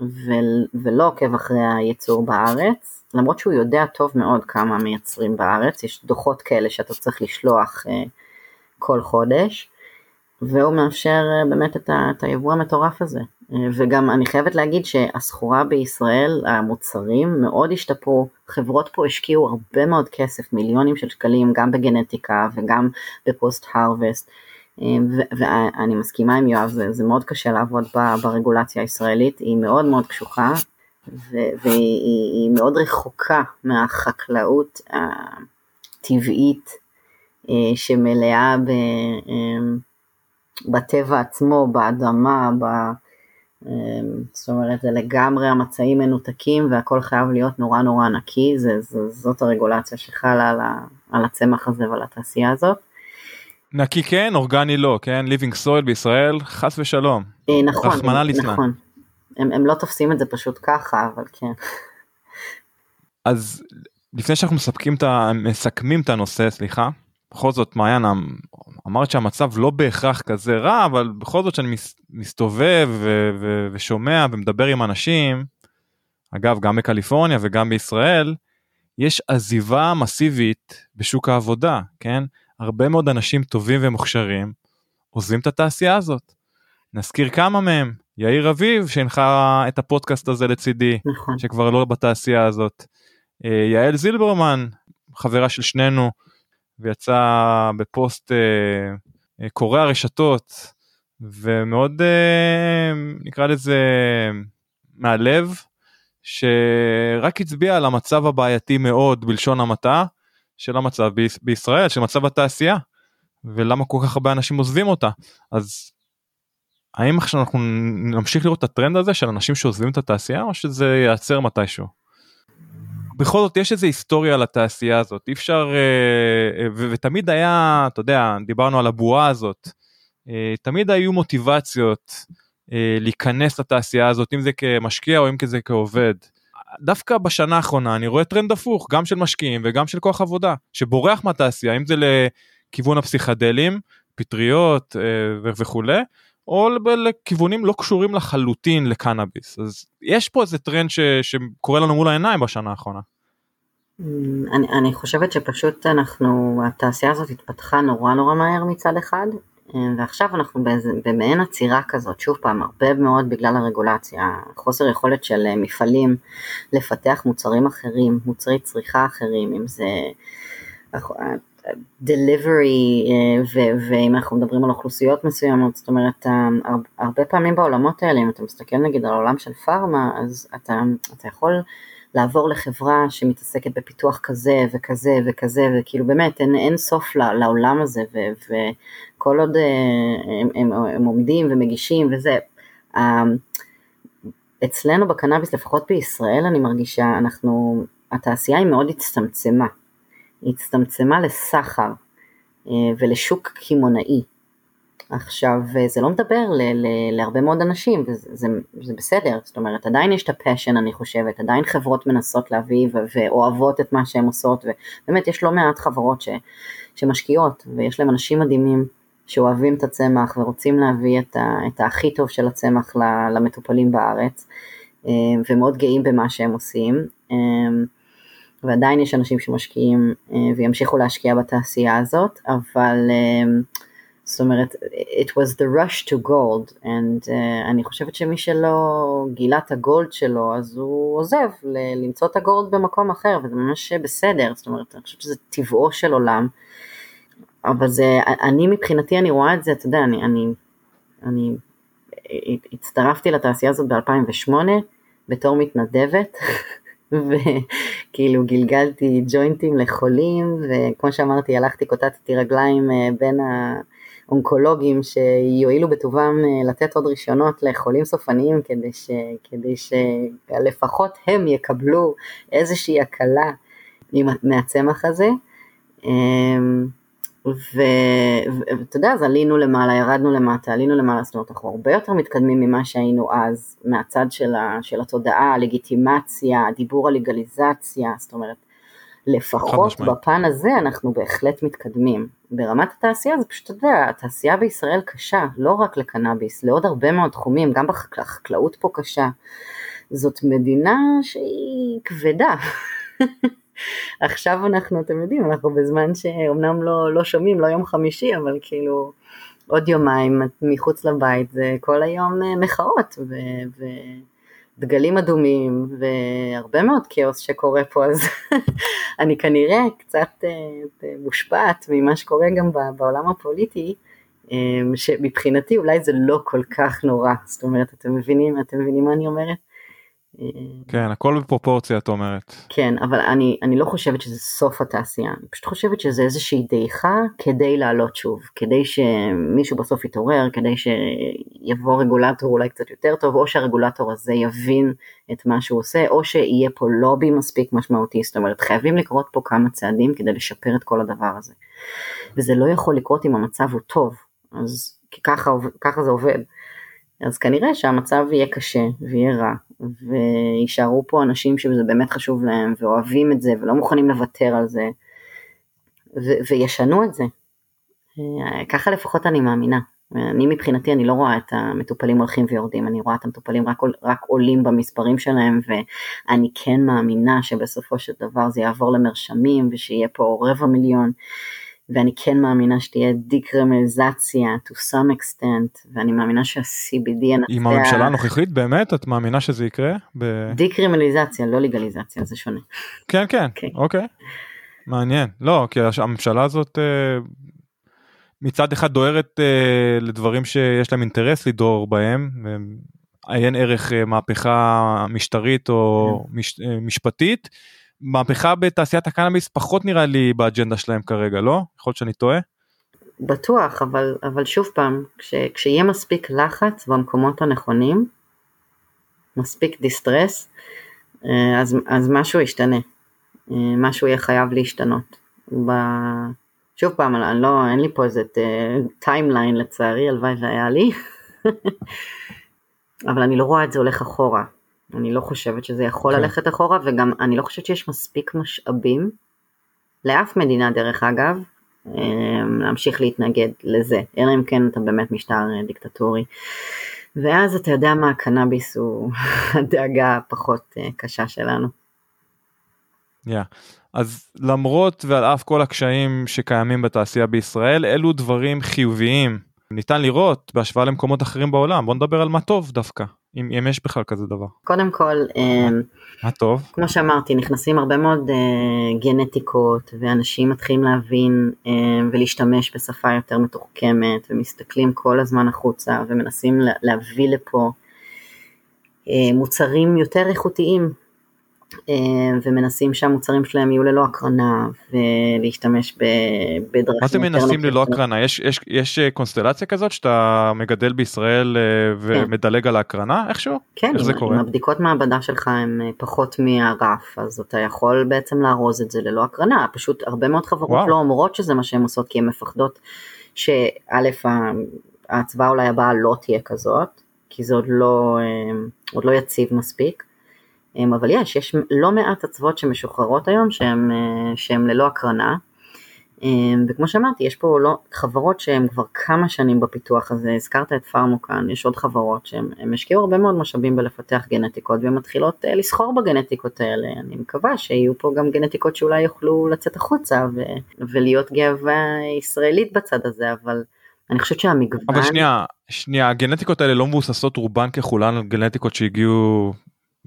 ו, ולא עוקב אחרי הייצור בארץ, למרות שהוא יודע טוב מאוד כמה מייצרים בארץ, יש דוחות כאלה שאתה צריך לשלוח אה, כל חודש, והוא מאפשר אה, באמת את, ה, את היבוא המטורף הזה. אה, וגם אני חייבת להגיד שהסחורה בישראל, המוצרים מאוד השתפרו, חברות פה השקיעו הרבה מאוד כסף, מיליונים של שקלים, גם בגנטיקה וגם בפוסט הרווסט, ואני מסכימה עם יואב, זה, זה מאוד קשה לעבוד ברגולציה הישראלית, היא מאוד מאוד קשוחה, והיא מאוד רחוקה מהחקלאות הטבעית שמלאה ב... בטבע עצמו, באדמה, ב... זאת אומרת זה לגמרי המצעים מנותקים והכל חייב להיות נורא נורא נקי, זה, זה, זאת הרגולציה שחלה על, ה, על הצמח הזה ועל התעשייה הזאת. נקי כן, אורגני לא, כן? ליבינג סויל בישראל, חס ושלום. אה, נכון, נכון. הם, הם לא תופסים את זה פשוט ככה, אבל כן. אז לפני שאנחנו מספקים את ה... מסכמים את הנושא, סליחה, בכל זאת מעיין אמרת שהמצב לא בהכרח כזה רע אבל בכל זאת שאני מסתובב ו- ו- ושומע ומדבר עם אנשים אגב גם בקליפורניה וגם בישראל יש עזיבה מסיבית בשוק העבודה כן הרבה מאוד אנשים טובים ומוכשרים עוזבים את התעשייה הזאת. נזכיר כמה מהם יאיר אביב שהנחה את הפודקאסט הזה לצידי נכון. שכבר לא בתעשייה הזאת. אה, יעל זילברמן חברה של שנינו ויצא בפוסט אה, אה, קורע רשתות ומאוד אה, נקרא לזה מהלב שרק הצביע על המצב הבעייתי מאוד בלשון המעטה של המצב ב- בישראל של מצב התעשייה ולמה כל כך הרבה אנשים עוזבים אותה אז האם עכשיו אנחנו נמשיך לראות את הטרנד הזה של אנשים שעוזבים את התעשייה או שזה ייעצר מתישהו. בכל זאת יש איזה היסטוריה לתעשייה הזאת אי אפשר אה, ו- ותמיד היה אתה יודע דיברנו על הבועה הזאת אה, תמיד היו מוטיבציות אה, להיכנס לתעשייה הזאת אם זה כמשקיע או אם זה כעובד. דווקא בשנה האחרונה אני רואה טרנד הפוך גם של משקיעים וגם של כוח עבודה שבורח מהתעשייה אם זה לכיוון הפסיכדלים פטריות וכולי או לכיוונים לא קשורים לחלוטין לקנאביס אז יש פה איזה טרנד ש, שקורה לנו מול העיניים בשנה האחרונה. Mm, אני, אני חושבת שפשוט אנחנו, התעשייה הזאת התפתחה נורא נורא מהר מצד אחד, אה, ועכשיו אנחנו באיזה, במעין עצירה כזאת, שוב פעם, הרבה מאוד בגלל הרגולציה, חוסר יכולת של אה, מפעלים לפתח מוצרים אחרים, מוצרי צריכה אחרים, אם זה delivery אה, ואם אנחנו מדברים על אוכלוסיות מסוימות, זאת אומרת הרבה פעמים בעולמות האלה, אם אתה מסתכל נגיד על העולם של פארמה, אז אתה, אתה יכול לעבור לחברה שמתעסקת בפיתוח כזה וכזה וכזה, וכאילו באמת אין, אין סוף לעולם הזה, ו, וכל עוד אה, הם, הם, הם עומדים ומגישים וזה, אצלנו בקנאביס, לפחות בישראל אני מרגישה, אנחנו, התעשייה היא מאוד הצטמצמה. היא הצטמצמה לסחר אה, ולשוק קמעונאי. עכשיו זה לא מדבר ל- ל- להרבה מאוד אנשים וזה זה, זה בסדר, זאת אומרת עדיין יש את הפשן אני חושבת, עדיין חברות מנסות להביא ו- ואוהבות את מה שהן עושות ובאמת יש לא מעט חברות ש- שמשקיעות ויש להם אנשים מדהימים שאוהבים את הצמח ורוצים להביא את, ה- את הכי טוב של הצמח למטופלים בארץ אה, ומאוד גאים במה שהם עושים. אה, ועדיין יש אנשים שמשקיעים אה, וימשיכו להשקיע בתעשייה הזאת, אבל אה, זאת אומרת, it was the rush to gold, and uh, אני חושבת שמי שלא גילה את הגולד שלו, אז הוא עוזב למצוא את הגולד במקום אחר, וזה ממש בסדר, זאת אומרת, אני חושבת שזה טבעו של עולם, אבל זה, אני מבחינתי, אני רואה את זה, אתה יודע, אני, אני, אני הצטרפתי לתעשייה הזאת ב-2008 בתור מתנדבת, וכאילו גלגלתי ג'וינטים לחולים, וכמו שאמרתי, הלכתי, קוטטתי רגליים אה, בין האונקולוגים שיועילו בטובם אה, לתת עוד רישיונות לחולים סופניים, כדי, ש, כדי שלפחות הם יקבלו איזושהי הקלה מהצמח הזה. אמ, ואתה יודע, אז עלינו למעלה, ירדנו למטה, עלינו למעלה, זאת אומרת, אנחנו הרבה יותר מתקדמים ממה שהיינו אז, מהצד של, ה, של התודעה, הלגיטימציה, הדיבור על לגליזציה, זאת אומרת, לפחות בפן הזה אנחנו בהחלט מתקדמים. ברמת התעשייה זה פשוט, אתה יודע, התעשייה בישראל קשה, לא רק לקנאביס, לעוד הרבה מאוד תחומים, גם בחקלאות פה קשה. זאת מדינה שהיא כבדה. עכשיו אנחנו, אתם יודעים, אנחנו בזמן שאומנם לא, לא שומעים, לא יום חמישי, אבל כאילו עוד יומיים מחוץ לבית זה כל היום אה, מחאות ו, ודגלים אדומים והרבה מאוד כאוס שקורה פה, אז אני כנראה קצת אה, מושפעת ממה שקורה גם בעולם הפוליטי. אה, שמבחינתי אולי זה לא כל כך נורא, זאת אומרת, אתם מבינים, אתם מבינים מה אני אומרת? כן הכל בפרופורציה את אומרת. כן אבל אני אני לא חושבת שזה סוף התעשייה אני פשוט חושבת שזה איזושהי דעיכה כדי לעלות שוב כדי שמישהו בסוף יתעורר כדי שיבוא רגולטור אולי קצת יותר טוב או שהרגולטור הזה יבין את מה שהוא עושה או שיהיה פה לובי מספיק משמעותי זאת אומרת חייבים לקרות פה כמה צעדים כדי לשפר את כל הדבר הזה. וזה לא יכול לקרות אם המצב הוא טוב אז ככה, ככה זה עובד. אז כנראה שהמצב יהיה קשה ויהיה רע ויישארו פה אנשים שזה באמת חשוב להם ואוהבים את זה ולא מוכנים לוותר על זה ו- וישנו את זה. אה, ככה לפחות אני מאמינה. אני מבחינתי אני לא רואה את המטופלים הולכים ויורדים, אני רואה את המטופלים רק, רק עולים במספרים שלהם ואני כן מאמינה שבסופו של דבר זה יעבור למרשמים ושיהיה פה רבע מיליון ואני כן מאמינה שתהיה דיקרימליזציה to some extent ואני מאמינה שה-CBD ינצח. עם הממשלה הנוכחית באמת את מאמינה שזה יקרה? ב... דיקרימליזציה לא לגליזציה זה שונה. כן כן okay. אוקיי. מעניין לא כי הממשלה הזאת אה, מצד אחד דוהרת אה, לדברים שיש להם אינטרס לדהור בהם. עיין ערך אה, מהפכה משטרית או כן. מש, משפטית מהפכה בתעשיית הקנאביס פחות נראה לי באג'נדה שלהם כרגע, לא? יכול להיות שאני טועה? בטוח, אבל, אבל שוב פעם, כש, כשיהיה מספיק לחץ במקומות הנכונים, מספיק distress, אה, אז, אז משהו ישתנה. משהו יהיה חייב להשתנות. ב... שוב פעם, אני לא, אין לי פה איזה timeline לצערי, הלוואי והיה לי, אבל אני לא רואה את זה הולך אחורה. אני לא חושבת שזה יכול. כן. ללכת אחורה, וגם אני לא חושבת שיש מספיק משאבים, לאף מדינה דרך אגב, אמ, להמשיך להתנגד לזה, אלא אם כן אתה באמת משטר אה, דיקטטורי. ואז אתה יודע מה, הקנאביס הוא הדאגה הפחות אה, קשה שלנו. Yeah. אז למרות ועל אף כל הקשיים שקיימים בתעשייה בישראל, אלו דברים חיוביים. ניתן לראות בהשוואה למקומות אחרים בעולם, בוא נדבר על מה טוב דווקא. אם, אם יש בכלל כזה דבר. קודם כל, אמ, מה טוב? כמו שאמרתי, נכנסים הרבה מאוד uh, גנטיקות, ואנשים מתחילים להבין uh, ולהשתמש בשפה יותר מתוחכמת, ומסתכלים כל הזמן החוצה, ומנסים להביא לפה מוצרים יותר איכותיים, אה, ומנסים שהמוצרים שלהם יהיו ללא הקרנה ולהשתמש בדרכים מה אתם מנסים ללא הקרנה? יש, יש, יש אה, קונסטלציה כזאת שאתה מגדל בישראל אה, ומדלג כן. על ההקרנה איכשהו? כן, איך אם, זה קורה? אם הבדיקות מעבדה שלך הן פחות מהרף אז אתה יכול בעצם לארוז את זה ללא הקרנה, פשוט הרבה מאוד חברות וואו. לא אומרות שזה מה שהן עושות כי הן מפחדות שא' ההצבעה אולי הבאה לא תהיה כזאת, כי זה עוד לא, עוד לא יציב מספיק. אמ, אבל יש, יש לא מעט אצוות שמשוחררות היום שהן אה, ללא הקרנה, אמ, וכמו שאמרתי, יש פה לא, חברות שהן כבר כמה שנים בפיתוח הזה, הזכרת את פארמוקן, יש עוד חברות שהן השקיעו הרבה מאוד משאבים בלפתח גנטיקות והן מתחילות אה, לסחור בגנטיקות האלה, אני מקווה שיהיו פה גם גנטיקות שאולי יוכלו לצאת החוצה ו, ולהיות גאווה ישראלית בצד הזה, אבל אני חושבת שהמגוון... אבל שנייה, שנייה, הגנטיקות האלה לא מבוססות רובן ככולן על גנטיקות שהגיעו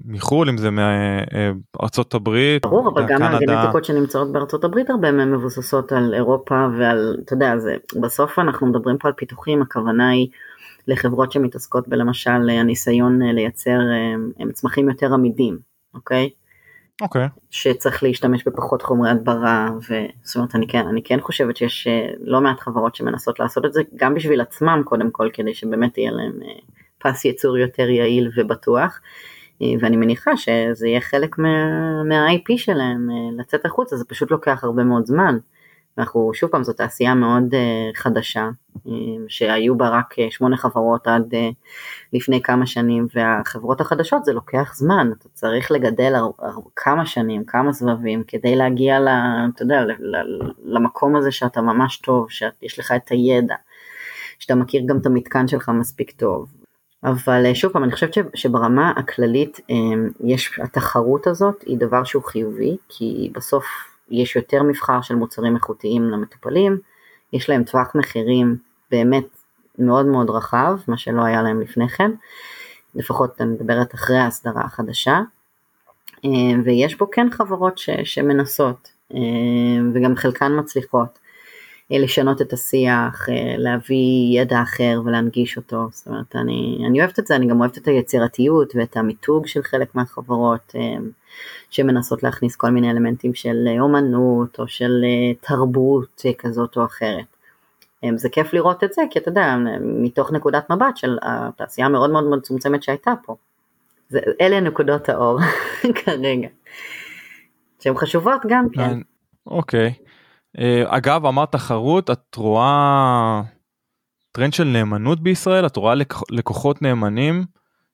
מחו"ל אם זה מארצות הברית, ברור אבל גם הגנטיקות שנמצאות בארצות הברית הרבה מהן מבוססות על אירופה ועל אתה יודע זה בסוף אנחנו מדברים פה על פיתוחים הכוונה היא לחברות שמתעסקות בלמשל הניסיון לייצר צמחים יותר עמידים אוקיי. אוקיי. שצריך להשתמש בפחות חומרי הדברה וזאת אומרת אני כן אני כן חושבת שיש לא מעט חברות שמנסות לעשות את זה גם בשביל עצמם קודם כל כדי שבאמת יהיה להם פס ייצור יותר יעיל ובטוח. ואני מניחה שזה יהיה חלק מה, מה-IP שלהם אה, לצאת החוצה, זה פשוט לוקח הרבה מאוד זמן. אנחנו, שוב פעם, זו תעשייה מאוד uh, חדשה, שהיו בה רק שמונה חברות עד לפני כמה שנים, והחברות החדשות זה לוקח זמן, אתה צריך לגדל כמה שנים, כמה סבבים, כדי להגיע ל, אתה יודע, למקום הזה שאתה ממש טוב, שיש לך את הידע, שאתה מכיר גם את המתקן שלך מספיק טוב, אבל אה, שוב פעם אני חושבת שברמה הכללית אמ, יש התחרות הזאת היא דבר שהוא חיובי כי בסוף יש יותר מבחר של מוצרים איכותיים למטופלים, יש להם טווח מחירים באמת מאוד מאוד רחב, מה שלא היה להם לפני כן, לפחות אני מדברת אחרי ההסדרה החדשה, אמ, ויש פה כן חברות ש, שמנסות וגם חלקן מצליחות. אה, לשנות את השיח, אה, להביא ידע אחר ולהנגיש אותו, זאת אומרת אני, אני אוהבת את זה, אני גם אוהבת את היצירתיות ואת המיתוג של חלק מהחברות אה, שמנסות להכניס כל מיני אלמנטים של אומנות או של תרבות כזאת או אחרת. זה כיף לראות את זה כי אתה יודע מתוך נקודת מבט של התעשייה המאוד מאוד מצומצמת שהייתה פה. זה, אלה נקודות האור כרגע. שהן חשובות גם כן. אוקיי. Okay. אה, אגב אמרת תחרות את רואה טרנד של נאמנות בישראל את רואה לקוחות נאמנים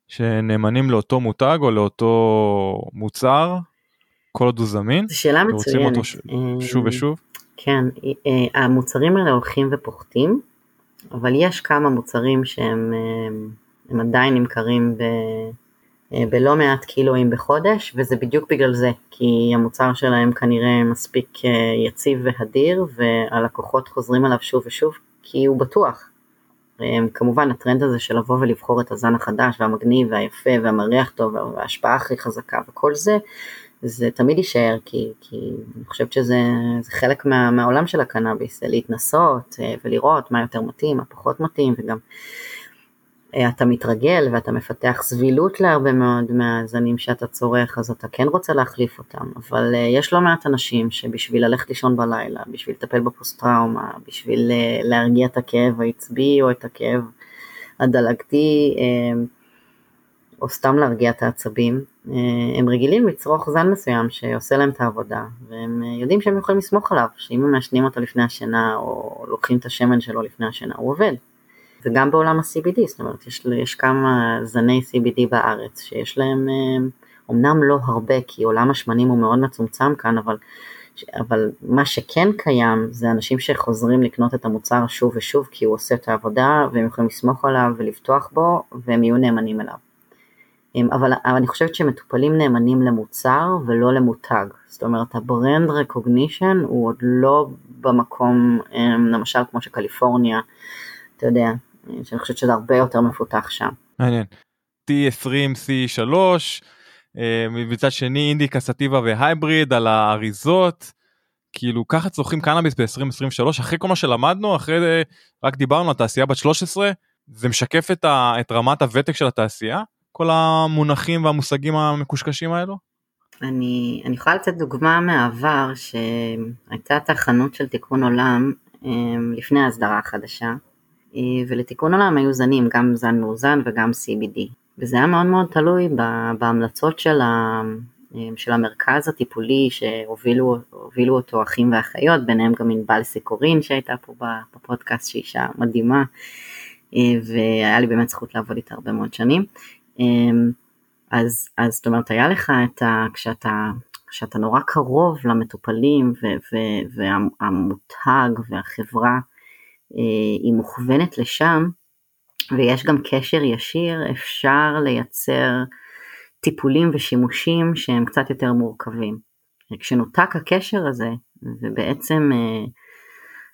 שנאמנים לאותו מותג או לאותו מוצר כל עוד הוא זמין. זו שאלה מצוינת. ש... אה, שוב ושוב. כן אה, המוצרים האלה הולכים ופוחתים אבל יש כמה מוצרים שהם עדיין נמכרים ב... אה, בלא מעט קילואים בחודש, וזה בדיוק בגלל זה, כי המוצר שלהם כנראה מספיק אה, יציב והדיר, והלקוחות חוזרים עליו שוב ושוב, כי הוא בטוח. אה, כמובן הטרנד הזה של לבוא ולבחור את הזן החדש והמגניב והיפה והמריח טוב וההשפעה הכי חזקה וכל זה, זה תמיד יישאר כי, כי אני חושבת שזה חלק מה, מהעולם של הקנאביס, להתנסות ולראות מה יותר מתאים, מה פחות מתאים וגם אתה מתרגל ואתה מפתח סבילות להרבה מאוד מהזנים שאתה צורך, אז אתה כן רוצה להחליף אותם, אבל אה, יש לא מעט אנשים שבשביל ללכת לישון בלילה, בשביל לטפל בפוסט טראומה, בשביל אה, להרגיע את הכאב העצבי או את הכאב הדלקתי, או סתם להרגיע את העצבים, הם רגילים לצרוך זן מסוים שעושה להם את העבודה, והם יודעים שהם יכולים לסמוך עליו, שאם הם מעשנים אותו לפני השינה, או לוקחים את השמן שלו לפני השינה, הוא עובד. וגם בעולם ה-CBD, זאת אומרת, יש, יש כמה זני CBD בארץ שיש להם, אמנם לא הרבה, כי עולם השמנים הוא מאוד מצומצם כאן, אבל אבל מה שכן קיים זה אנשים שחוזרים לקנות את המוצר שוב ושוב כי הוא עושה את העבודה והם יכולים לסמוך עליו ולבטוח בו והם יהיו נאמנים אליו. אבל, אבל אני חושבת שמטופלים נאמנים למוצר ולא למותג, זאת אומרת ה brand recognition הוא עוד לא במקום למשל כמו שקליפורניה, אתה יודע, שאני חושבת שזה הרבה יותר מפותח שם. מעניין. T20 C3 אה, מצד שני אינדיקה סאטיבה ו hybrid על האריזות. כאילו ככה צורכים קנאביס ב-2023 אחרי כל מה שלמדנו אחרי רק דיברנו על תעשייה בת 13 זה משקף את, ה, את רמת הוותק של התעשייה כל המונחים והמושגים המקושקשים האלו? אני, אני יכולה לתת דוגמה מהעבר שהייתה תחנות של תיקון עולם אה, לפני ההסדרה החדשה אה, ולתיקון עולם היו זנים גם זן מאוזן וגם CBD וזה היה מאוד מאוד תלוי בהמלצות של, ה, של המרכז הטיפולי שהובילו אותו אחים ואחיות, ביניהם גם ענבל סיקורין שהייתה פה בפודקאסט שהיא אישה מדהימה, והיה לי באמת זכות לעבוד איתה הרבה מאוד שנים. אז, אז זאת אומרת היה לך את ה... כשאתה, כשאתה נורא קרוב למטופלים והמותג והחברה היא מוכוונת לשם, ויש גם קשר ישיר, אפשר לייצר טיפולים ושימושים שהם קצת יותר מורכבים. כשנותק הקשר הזה, ובעצם אה,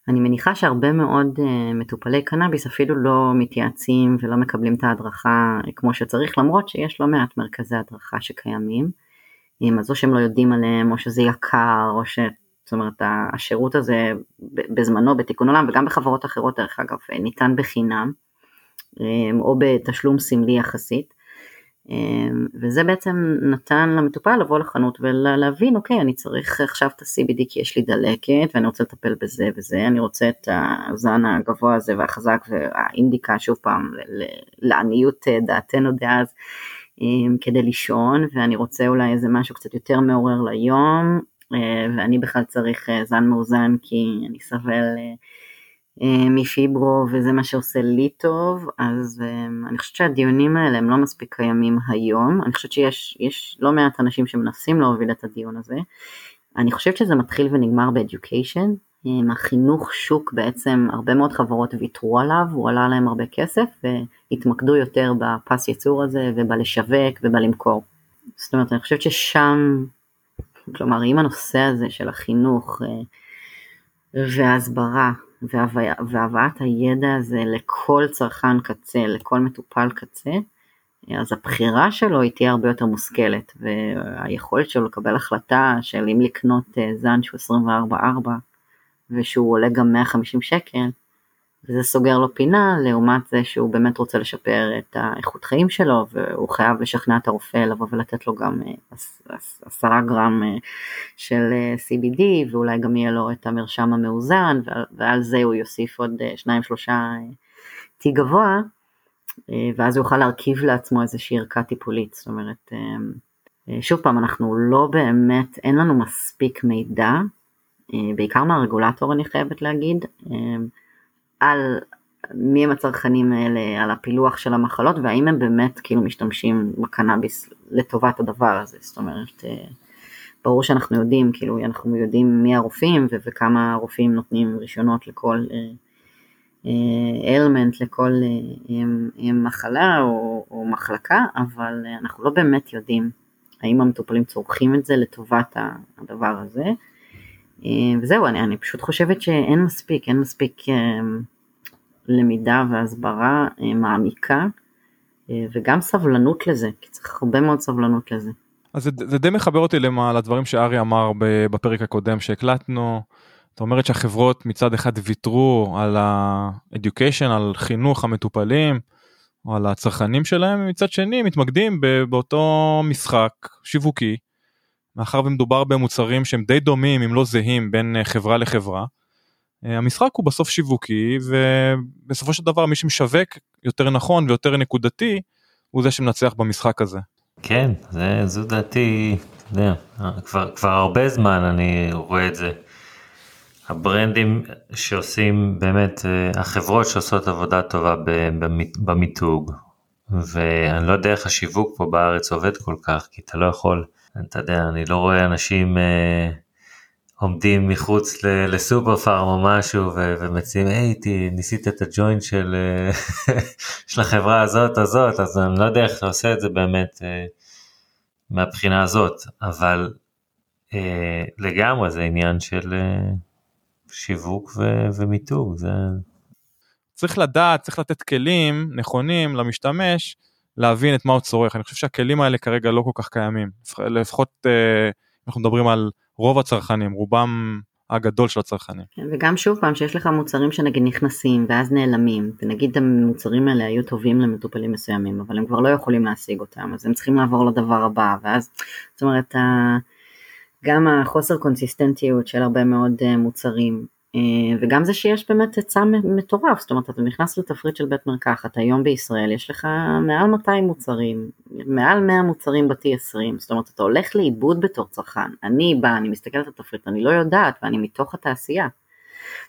אני מניחה שהרבה מאוד אה, מטופלי קנאביס אפילו לא מתייעצים ולא מקבלים את ההדרכה כמו שצריך, למרות שיש לא מעט מרכזי הדרכה שקיימים, אז או שהם לא יודעים עליהם, או שזה יקר, או ש... זאת אומרת, השירות הזה בזמנו בתיקון עולם וגם בחברות אחרות דרך אגב ניתן בחינם. אמ, או בתשלום סמלי יחסית. אמ, וזה בעצם נתן למטופל לבוא לחנות ולהבין אוקיי אני צריך עכשיו את ה-CBD כי יש לי דלקת ואני רוצה לטפל בזה וזה אני רוצה את הזן הגבוה הזה והחזק והאינדיקה שוב פעם לעניות דעתנו דאז אמ, כדי לישון ואני רוצה אולי איזה משהו קצת יותר מעורר ליום ואני בכלל צריך אה, זן מאוזן כי אני סבל אה, מפיברו וזה מה שעושה לי טוב, אז אה, אני חושבת שהדיונים האלה הם לא מספיק קיימים היום, אני חושבת שיש לא מעט אנשים שמנסים להוביל את הדיון הזה, אני חושבת שזה מתחיל ונגמר עם החינוך שוק בעצם הרבה מאוד חברות ויתרו עליו, הוא עלה להם הרבה כסף והתמקדו יותר בפס ייצור הזה ובלשווק ובלמכור. זאת אומרת אני חושבת ששם, כלומר אם הנושא הזה של החינוך אה, וההסברה והבאת הידע הזה לכל צרכן קצה, לכל מטופל קצה, אז הבחירה שלו היא תהיה הרבה יותר מושכלת, והיכולת שלו לקבל החלטה של אם לקנות אה, זן שהוא 24-4 ושהוא עולה גם 150 שקל, וזה סוגר לו פינה לעומת זה שהוא באמת רוצה לשפר את האיכות חיים שלו והוא חייב לשכנע את הרופא לבוא ולתת לו גם אה, עשרה גרם אה, של אה, CBD ואולי גם יהיה לו את המרשם המאוזן ועל זה הוא יוסיף עוד שניים שלושה T גבוה ואז הוא יוכל להרכיב לעצמו איזושהי ערכה טיפולית. זאת אומרת שוב פעם אנחנו לא באמת אין לנו מספיק מידע בעיקר מהרגולטור אני חייבת להגיד על מי הם הצרכנים האלה, על הפילוח של המחלות והאם הם באמת כאילו משתמשים בקנאביס לטובת הדבר הזה, זאת אומרת אה, ברור שאנחנו יודעים, כאילו אנחנו יודעים מי הרופאים וכמה רופאים נותנים רישיונות לכל אלמנט, uh, uh, לכל מחלה או, או מחלקה, אבל אנחנו לא באמת יודעים האם המטופלים צורכים את זה לטובת הדבר הזה. Uh, וזהו, אני, אני פשוט חושבת שאין מספיק, אין מספיק uh, למידה והסברה אה, מעמיקה אה, וגם סבלנות לזה, כי צריך הרבה מאוד סבלנות לזה. אז זה, זה די מחבר אותי למה, לדברים שארי אמר בפרק הקודם שהקלטנו. זאת אומרת שהחברות מצד אחד ויתרו על ה-education, על חינוך המטופלים או על הצרכנים שלהם, ומצד שני מתמקדים באותו משחק שיווקי, מאחר ומדובר במוצרים שהם די דומים אם לא זהים בין אה, חברה לחברה. אה, המשחק הוא בסוף שיווקי ובסופו של דבר מי שמשווק יותר נכון ויותר נקודתי הוא זה שמנצח במשחק הזה. כן, זה, זו דעתי, אתה יודע, כבר, כבר הרבה זמן אני רואה את זה. הברנדים שעושים באמת, אה, החברות שעושות עבודה טובה במיתוג, ואני לא יודע איך השיווק פה בארץ עובד כל כך, כי אתה לא יכול, אתה יודע, אני לא רואה אנשים אה, עומדים מחוץ לסופר פארם או משהו ומציעים, היי, ניסית את הג'וינט של, אה, של החברה הזאת הזאת, אז אני לא יודע איך אתה עושה את זה באמת אה, מהבחינה הזאת, אבל אה, לגמרי זה עניין של אה, שיווק ו, ומיתוג, זה... צריך לדעת, צריך לתת כלים נכונים למשתמש להבין את מה הוא צורך. אני חושב שהכלים האלה כרגע לא כל כך קיימים. לפחות אה, אנחנו מדברים על רוב הצרכנים, רובם הגדול של הצרכנים. וגם שוב פעם שיש לך מוצרים שנגיד נכנסים ואז נעלמים, ונגיד המוצרים האלה היו טובים למטופלים מסוימים, אבל הם כבר לא יכולים להשיג אותם, אז הם צריכים לעבור לדבר הבא, ואז זאת אומרת גם החוסר קונסיסטנטיות של הרבה מאוד אה, מוצרים וגם זה שיש באמת היצע מטורף, זאת אומרת אתה נכנס לתפריט של בית מרקחת, היום בישראל יש לך מעל 200 מוצרים, מעל 100 מוצרים ב-T20, זאת אומרת אתה הולך לאיבוד בתור צרכן, אני באה, אני מסתכלת על התפריט, אני לא יודעת ואני מתוך התעשייה.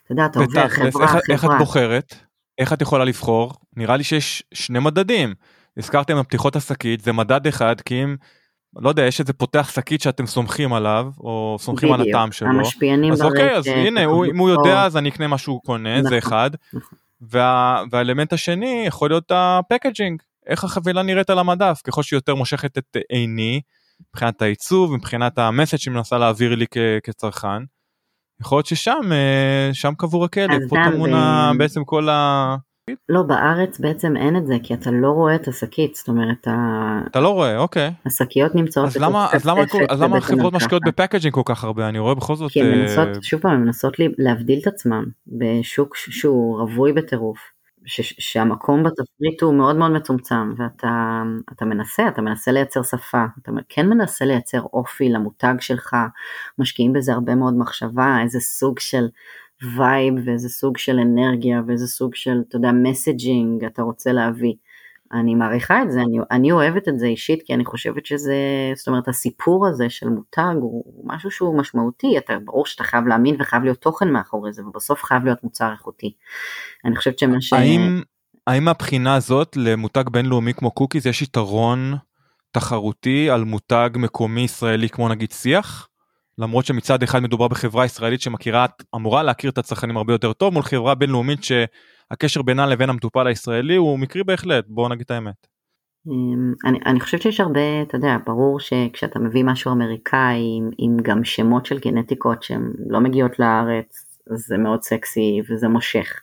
אתה יודע, אתה עובר חברה, חברה. איך את בוחרת? איך את יכולה לבחור? נראה לי שיש שני מדדים. הזכרתם על פתיחות השקית, זה מדד אחד, כי אם לא יודע, יש איזה פותח שקית שאתם סומכים עליו, או סומכים בדיוק, על הטעם שלו. המשפיענים אז אוקיי, אז הנה, הוא, אם הוא יודע אז אני אקנה מה שהוא קונה, נכון, זה אחד. נכון. וה, והאלמנט השני יכול להיות הפקג'ינג, איך החבילה נראית על המדף, ככל שהיא יותר מושכת את עיני, מבחינת העיצוב, מבחינת המסד שהיא מנסה להעביר לי כ, כצרכן. יכול להיות ששם, אה, שם קבור הכלב, פה טמון ב... בעצם כל ה... לא, בארץ בעצם אין את זה, כי אתה לא רואה את השקית, זאת אומרת, אתה לא רואה, אוקיי. השקיות נמצאות אז למה, אז למה, אז למה החברות משקיעות בפקג'ינג כל כך הרבה? אני רואה בכל זאת... כי הן מנסות, שוב פעם, הן מנסות להבדיל את עצמן בשוק שהוא רווי בטירוף. שהמקום בתפריט הוא מאוד מאוד מצומצם ואתה מנסה, אתה מנסה לייצר שפה, אתה כן מנסה לייצר אופי למותג שלך, משקיעים בזה הרבה מאוד מחשבה, איזה סוג של vibe ואיזה סוג של אנרגיה ואיזה סוג של, אתה יודע, messaging אתה רוצה להביא. אני מעריכה את זה, אני, אני אוהבת את זה אישית כי אני חושבת שזה, זאת אומרת הסיפור הזה של מותג הוא משהו שהוא משמעותי, אתה ברור שאתה חייב להאמין וחייב להיות תוכן מאחורי זה ובסוף חייב להיות מוצר איכותי. אני חושבת שמה ש... האם, האם מהבחינה הזאת למותג בינלאומי כמו קוקיז יש יתרון תחרותי על מותג מקומי ישראלי כמו נגיד שיח? למרות שמצד אחד מדובר בחברה ישראלית שמכירה, אמורה להכיר את הצרכנים הרבה יותר טוב, מול חברה בינלאומית שהקשר בינה לבין המטופל הישראלי הוא מקרי בהחלט, בואו נגיד את האמת. אמ, אני, אני חושבת שיש הרבה, אתה יודע, ברור שכשאתה מביא משהו אמריקאי עם, עם גם שמות של גנטיקות שהן לא מגיעות לארץ, זה מאוד סקסי וזה מושך.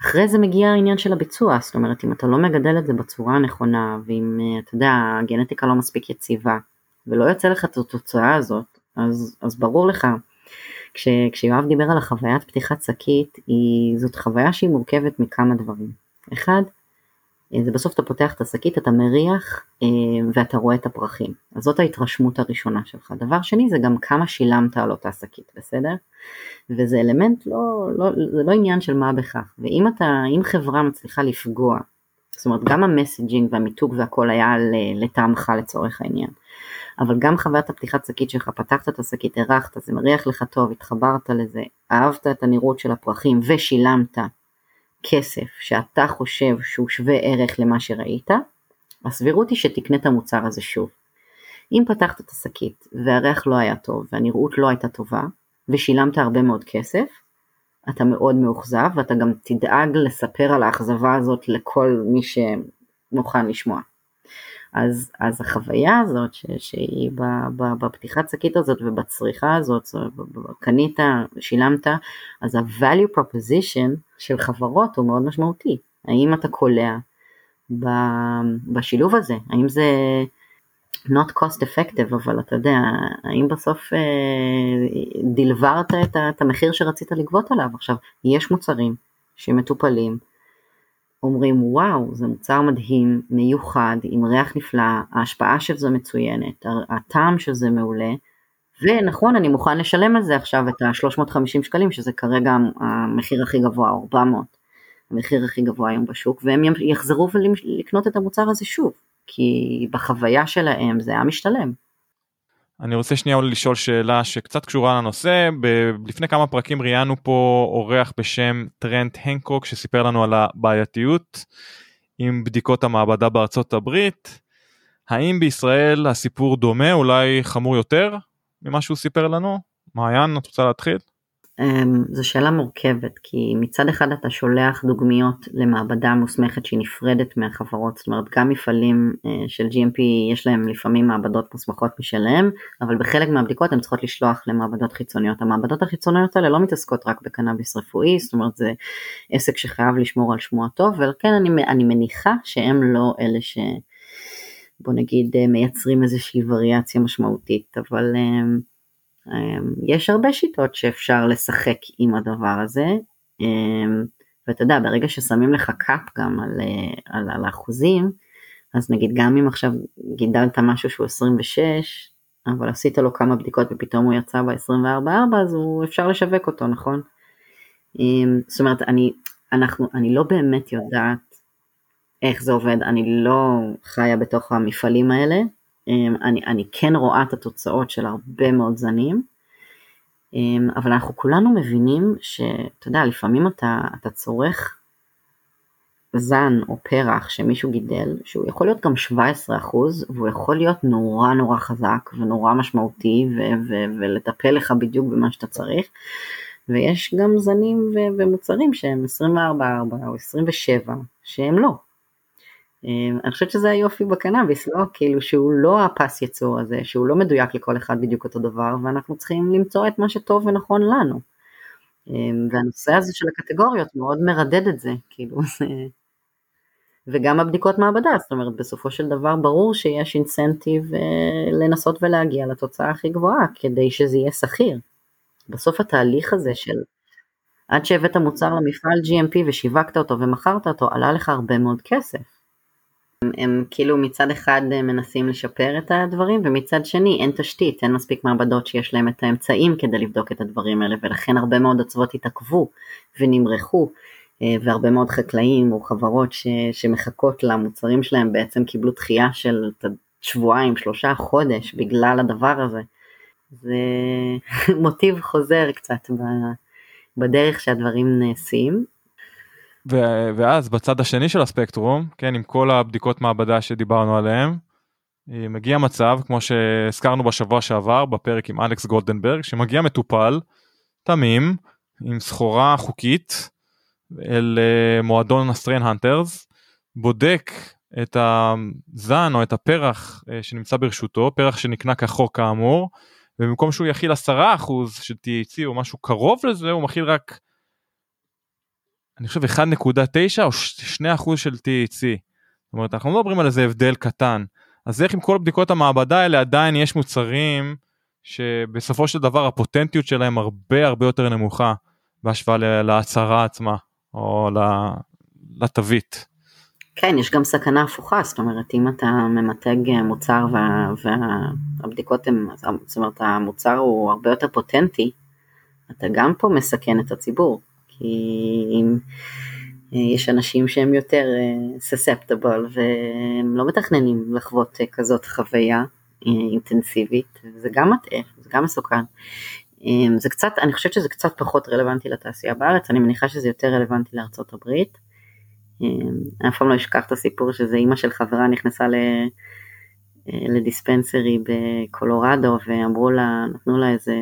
אחרי זה מגיע העניין של הביצוע, זאת אומרת אם אתה לא מגדל את זה בצורה הנכונה, ואם אתה יודע, הגנטיקה לא מספיק יציבה, ולא יוצא לך את התוצאה הזאת, אז, אז ברור לך, כש, כשיואב דיבר על החוויית פתיחת שקית, זאת חוויה שהיא מורכבת מכמה דברים. אחד, אה, זה בסוף אתה פותח את השקית, אתה מריח אה, ואתה רואה את הפרחים. אז זאת ההתרשמות הראשונה שלך. דבר שני זה גם כמה שילמת על אותה שקית, בסדר? וזה אלמנט לא, לא, זה לא עניין של מה בכך. ואם אתה, אם חברה מצליחה לפגוע, זאת אומרת גם המסג'ינג והמיתוג והכל היה לטעמך לצורך העניין. אבל גם חוויית הפתיחת שקית שלך, פתחת את השקית, הרחת, זה מריח לך טוב, התחברת לזה, אהבת את הנראות של הפרחים ושילמת כסף שאתה חושב שהוא שווה ערך למה שראית, הסבירות היא שתקנה את המוצר הזה שוב. אם פתחת את השקית והריח לא היה טוב והנראות לא הייתה טובה ושילמת הרבה מאוד כסף, אתה מאוד מאוכזב ואתה גם תדאג לספר על האכזבה הזאת לכל מי שמוכן לשמוע. אז, אז החוויה הזאת ש, שהיא ב, ב, בפתיחת שקית הזאת ובצריכה הזאת, קנית, שילמת, אז ה-value proposition של חברות הוא מאוד משמעותי. האם אתה קולע בשילוב הזה? האם זה not cost effective, אבל אתה יודע, האם בסוף אה, דלברת את, את המחיר שרצית לגבות עליו? עכשיו, יש מוצרים שמטופלים אומרים וואו זה מוצר מדהים, מיוחד, עם ריח נפלא, ההשפעה של זה מצוינת, הטעם של זה מעולה, ונכון אני מוכן לשלם על זה עכשיו את ה-350 שקלים שזה כרגע המחיר הכי גבוה, 400, המחיר הכי גבוה היום בשוק, והם יחזרו לקנות את המוצר הזה שוב. כי בחוויה שלהם זה היה משתלם. אני רוצה שנייה לשאול שאלה שקצת קשורה לנושא, ב- לפני כמה פרקים ראיינו פה אורח בשם טרנט הנקוק שסיפר לנו על הבעייתיות עם בדיקות המעבדה בארצות הברית. האם בישראל הסיפור דומה, אולי חמור יותר ממה שהוא סיפר לנו? מעיין, את רוצה להתחיל? אמ, זו שאלה מורכבת כי מצד אחד אתה שולח דוגמיות למעבדה מוסמכת שהיא נפרדת מהחברות, זאת אומרת גם מפעלים אה, של GMP יש להם לפעמים מעבדות מוסמכות משלהם, אבל בחלק מהבדיקות הן צריכות לשלוח למעבדות חיצוניות. המעבדות החיצוניות האלה לא מתעסקות רק בקנאביס רפואי, זאת אומרת זה עסק שחייב לשמור על שמו הטוב, ולכן אני, אני מניחה שהם לא אלה ש... בוא נגיד אה, מייצרים איזושהי וריאציה משמעותית, אבל אמ, יש הרבה שיטות שאפשר לשחק עם הדבר הזה, אמ, ואתה יודע, ברגע ששמים לך קאפ גם על, אה, על, על האחוזים, אז נגיד גם אם עכשיו גידלת משהו שהוא 26, אבל עשית לו כמה בדיקות ופתאום הוא יצא ב-24-4, אז הוא אפשר לשווק אותו, נכון? אמ, זאת אומרת, אני, אנחנו, אני לא באמת יודעת איך זה עובד, אני לא חיה בתוך המפעלים האלה, אמ, אני, אני כן רואה את התוצאות של הרבה מאוד זנים, אמ, אבל אנחנו כולנו מבינים שאתה יודע, לפעמים אתה, אתה צורך זן או פרח שמישהו גידל, שהוא יכול להיות גם 17% והוא יכול להיות נורא נורא חזק ונורא משמעותי ו- ו- ולטפל לך בדיוק במה שאתה צריך, ויש גם זנים ו- ומוצרים שהם 24-4 או 27 שהם לא. אמ, אני חושבת שזה היופי בקנאביס, לא? כאילו שהוא לא הפס יצור הזה, שהוא לא מדויק לכל אחד בדיוק אותו דבר, ואנחנו צריכים למצוא את מה שטוב ונכון לנו. אמ, והנושא הזה של הקטגוריות מאוד מרדד את זה, כאילו זה... וגם הבדיקות מעבדה, זאת אומרת בסופו של דבר ברור שיש אינסנטיב אה, לנסות ולהגיע לתוצאה הכי גבוהה כדי שזה יהיה שכיר. בסוף התהליך הזה של עד שהבאת מוצר למפעל GMP ושיווקת אותו ומכרת אותו עלה לך הרבה מאוד כסף. הם, כאילו מצד אחד מנסים לשפר את הדברים ומצד שני אין תשתית, אין מספיק מעבדות שיש להם את האמצעים כדי לבדוק את הדברים האלה ולכן הרבה מאוד אצוות התעכבו ונמרחו אה, והרבה מאוד חקלאים או חברות ש, שמחכות למוצרים שלהם בעצם קיבלו דחייה של שבועיים, שלושה, חודש בגלל הדבר הזה. זה מוטיב חוזר קצת בדרך שהדברים נעשים. ו- ואז בצד השני של הספקטרום, כן, עם כל הבדיקות מעבדה שדיברנו עליהן, אה, מגיע מצב, כמו שהזכרנו בשבוע שעבר בפרק עם אלכס גולדנברג, שמגיע מטופל, תמים, עם סחורה חוקית, אל אה, מועדון ה strain hunters, בודק את הזן או את הפרח אה, שנמצא ברשותו, פרח שנקנה כחוק כאמור, ובמקום שהוא יכיל 10% של THC או משהו קרוב לזה, הוא מכיל רק אני חושב 1.9 או 2% של THC. זאת אומרת אנחנו לא מדברים על איזה הבדל קטן. אז איך עם כל בדיקות המעבדה האלה עדיין יש מוצרים שבסופו של דבר הפוטנטיות שלהם הרבה הרבה יותר נמוכה בהשוואה להצהרה עצמה או לתווית. כן, יש גם סכנה הפוכה, זאת אומרת, אם אתה ממתג מוצר וה, והבדיקות הן, זאת אומרת, המוצר הוא הרבה יותר פוטנטי, אתה גם פה מסכן את הציבור. כי אה, יש אנשים שהם יותר סספטבול אה, והם לא מתכננים לחוות אה, כזאת חוויה אינטנסיבית, זה גם מטעה, זה גם מסוכן. זה קצת, אני חושבת שזה קצת פחות רלוונטי לתעשייה בארץ, אני מניחה שזה יותר רלוונטי לארצות הברית. אף פעם לא אשכח את הסיפור שזה אימא של חברה נכנסה ל... לדיספנסרי בקולורדו ואמרו לה, נתנו לה איזה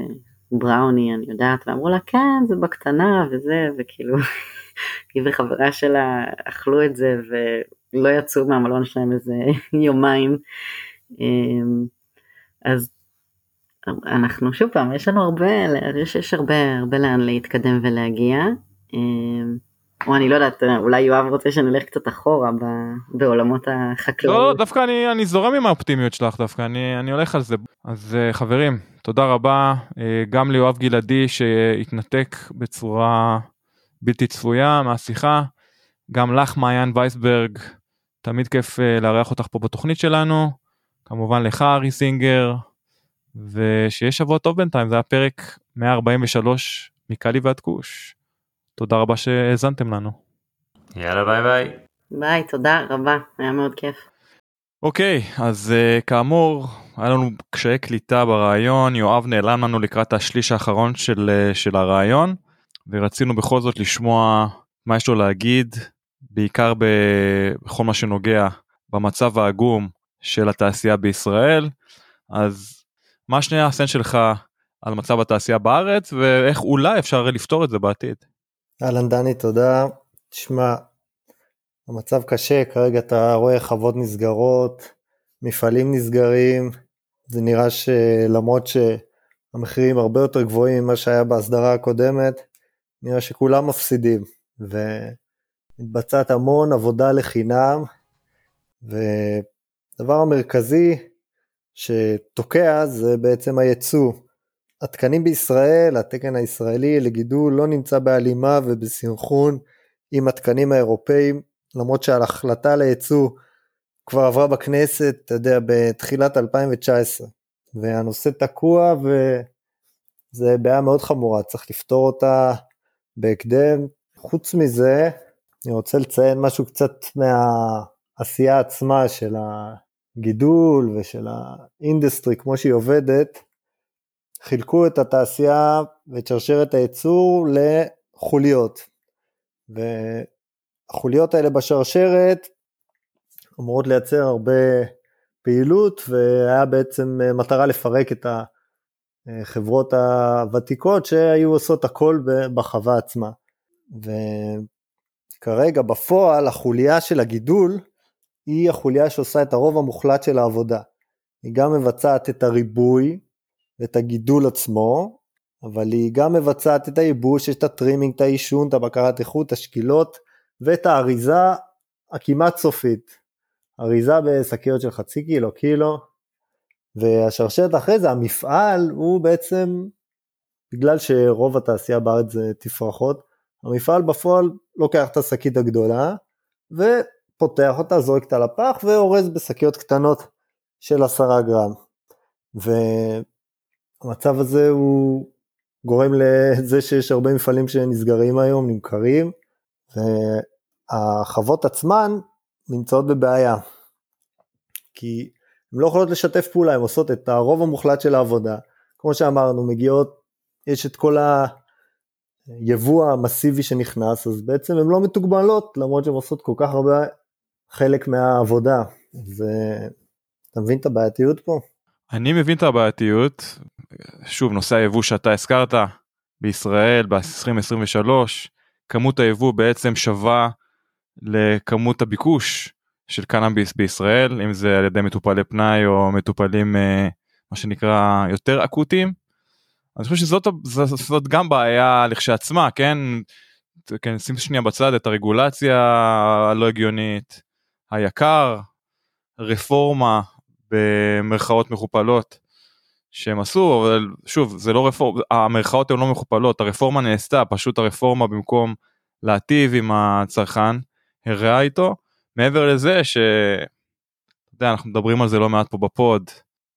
בראוני אני יודעת ואמרו לה כן זה בקטנה וזה וכאילו היא וחברה שלה אכלו את זה ולא יצאו מהמלון שלהם איזה יומיים. אמ, אז אנחנו שוב פעם יש לנו הרבה יש, יש הרבה הרבה לאן להתקדם ולהגיע. אמ, או אני לא יודעת אולי יואב רוצה שנלך קצת אחורה בעולמות החקלאות. לא, דווקא אני, אני זורם עם האופטימיות שלך דווקא אני, אני הולך על זה אז אה, חברים תודה רבה אה, גם ליואב גלעדי שהתנתק בצורה בלתי צפויה מהשיחה, גם לך מעיין וייסברג, תמיד כיף אה, לארח אותך פה בתוכנית שלנו, כמובן לך ארי סינגר, ושיהיה שבוע טוב בינתיים, זה היה פרק 143 מקאלי ועד כוש. תודה רבה שהאזנתם לנו. יאללה ביי ביי. ביי, תודה רבה, היה מאוד כיף. אוקיי, אז אה, כאמור, היה לנו קשיי קליטה בריאיון, יואב נעלם לנו לקראת השליש האחרון של, אה, של הריאיון, ורצינו בכל זאת לשמוע מה יש לו להגיד, בעיקר בכל מה שנוגע במצב העגום של התעשייה בישראל. אז מה שני הסן שלך על מצב התעשייה בארץ, ואיך אולי אפשר לפתור את זה בעתיד? אהלן דני, תודה. תשמע, המצב קשה, כרגע אתה רואה חוות נסגרות, מפעלים נסגרים, זה נראה שלמרות שהמחירים הרבה יותר גבוהים ממה שהיה בהסדרה הקודמת, נראה שכולם מפסידים, ומתבצעת המון עבודה לחינם, ודבר המרכזי שתוקע זה בעצם הייצוא. התקנים בישראל, התקן הישראלי לגידול לא נמצא בהלימה ובסנכרון עם התקנים האירופאים, למרות שההחלטה לייצוא כבר עברה בכנסת, אתה יודע, בתחילת 2019, והנושא תקוע וזה בעיה מאוד חמורה, צריך לפתור אותה בהקדם. חוץ מזה, אני רוצה לציין משהו קצת מהעשייה עצמה של הגידול ושל ה industry כמו שהיא עובדת. חילקו את התעשייה ואת שרשרת הייצור לחוליות. והחוליות האלה בשרשרת אמורות לייצר הרבה פעילות והיה בעצם מטרה לפרק את החברות הוותיקות שהיו עושות הכל בחווה עצמה. וכרגע בפועל החוליה של הגידול היא החוליה שעושה את הרוב המוחלט של העבודה. היא גם מבצעת את הריבוי ואת הגידול עצמו, אבל היא גם מבצעת את הייבוש, את הטרימינג, את העישון, את הבקרת איכות, השקילות ואת האריזה הכמעט סופית. אריזה בשקיות של חצי קילו, קילו, והשרשרת אחרי זה, המפעל הוא בעצם, בגלל שרוב התעשייה בארץ זה תפרחות, המפעל בפועל לוקח את השקית הגדולה ופותח אותה, זורק אותה לפח ואורז בשקיות קטנות של עשרה גרם. והמצב הזה הוא גורם לזה שיש הרבה מפעלים שנסגרים היום, נמכרים, והחוות עצמן נמצאות בבעיה. כי הן לא יכולות לשתף פעולה, הן עושות את הרוב המוחלט של העבודה. כמו שאמרנו, מגיעות, יש את כל היבוא המסיבי שנכנס, אז בעצם הן לא מתוגמלות, למרות שהן עושות כל כך הרבה חלק מהעבודה. ואתה מבין את הבעייתיות פה? אני מבין את הבעייתיות. שוב, נושא היבוא שאתה הזכרת, בישראל ב-2023, כמות היבוא בעצם שווה לכמות הביקוש של קנאביס בישראל אם זה על ידי מטופלי פנאי או מטופלים אה, מה שנקרא יותר אקוטיים. אני חושב שזאת זאת גם בעיה לכשעצמה כן. כן שים שנייה בצד את הרגולציה הלא הגיונית היקר רפורמה במרכאות מכופלות שהם עשו אבל שוב זה לא רפורמה המרכאות הן לא מכופלות הרפורמה נעשתה פשוט הרפורמה במקום להטיב עם הצרכן הראה איתו מעבר לזה ש... אתה יודע, אנחנו מדברים על זה לא מעט פה בפוד,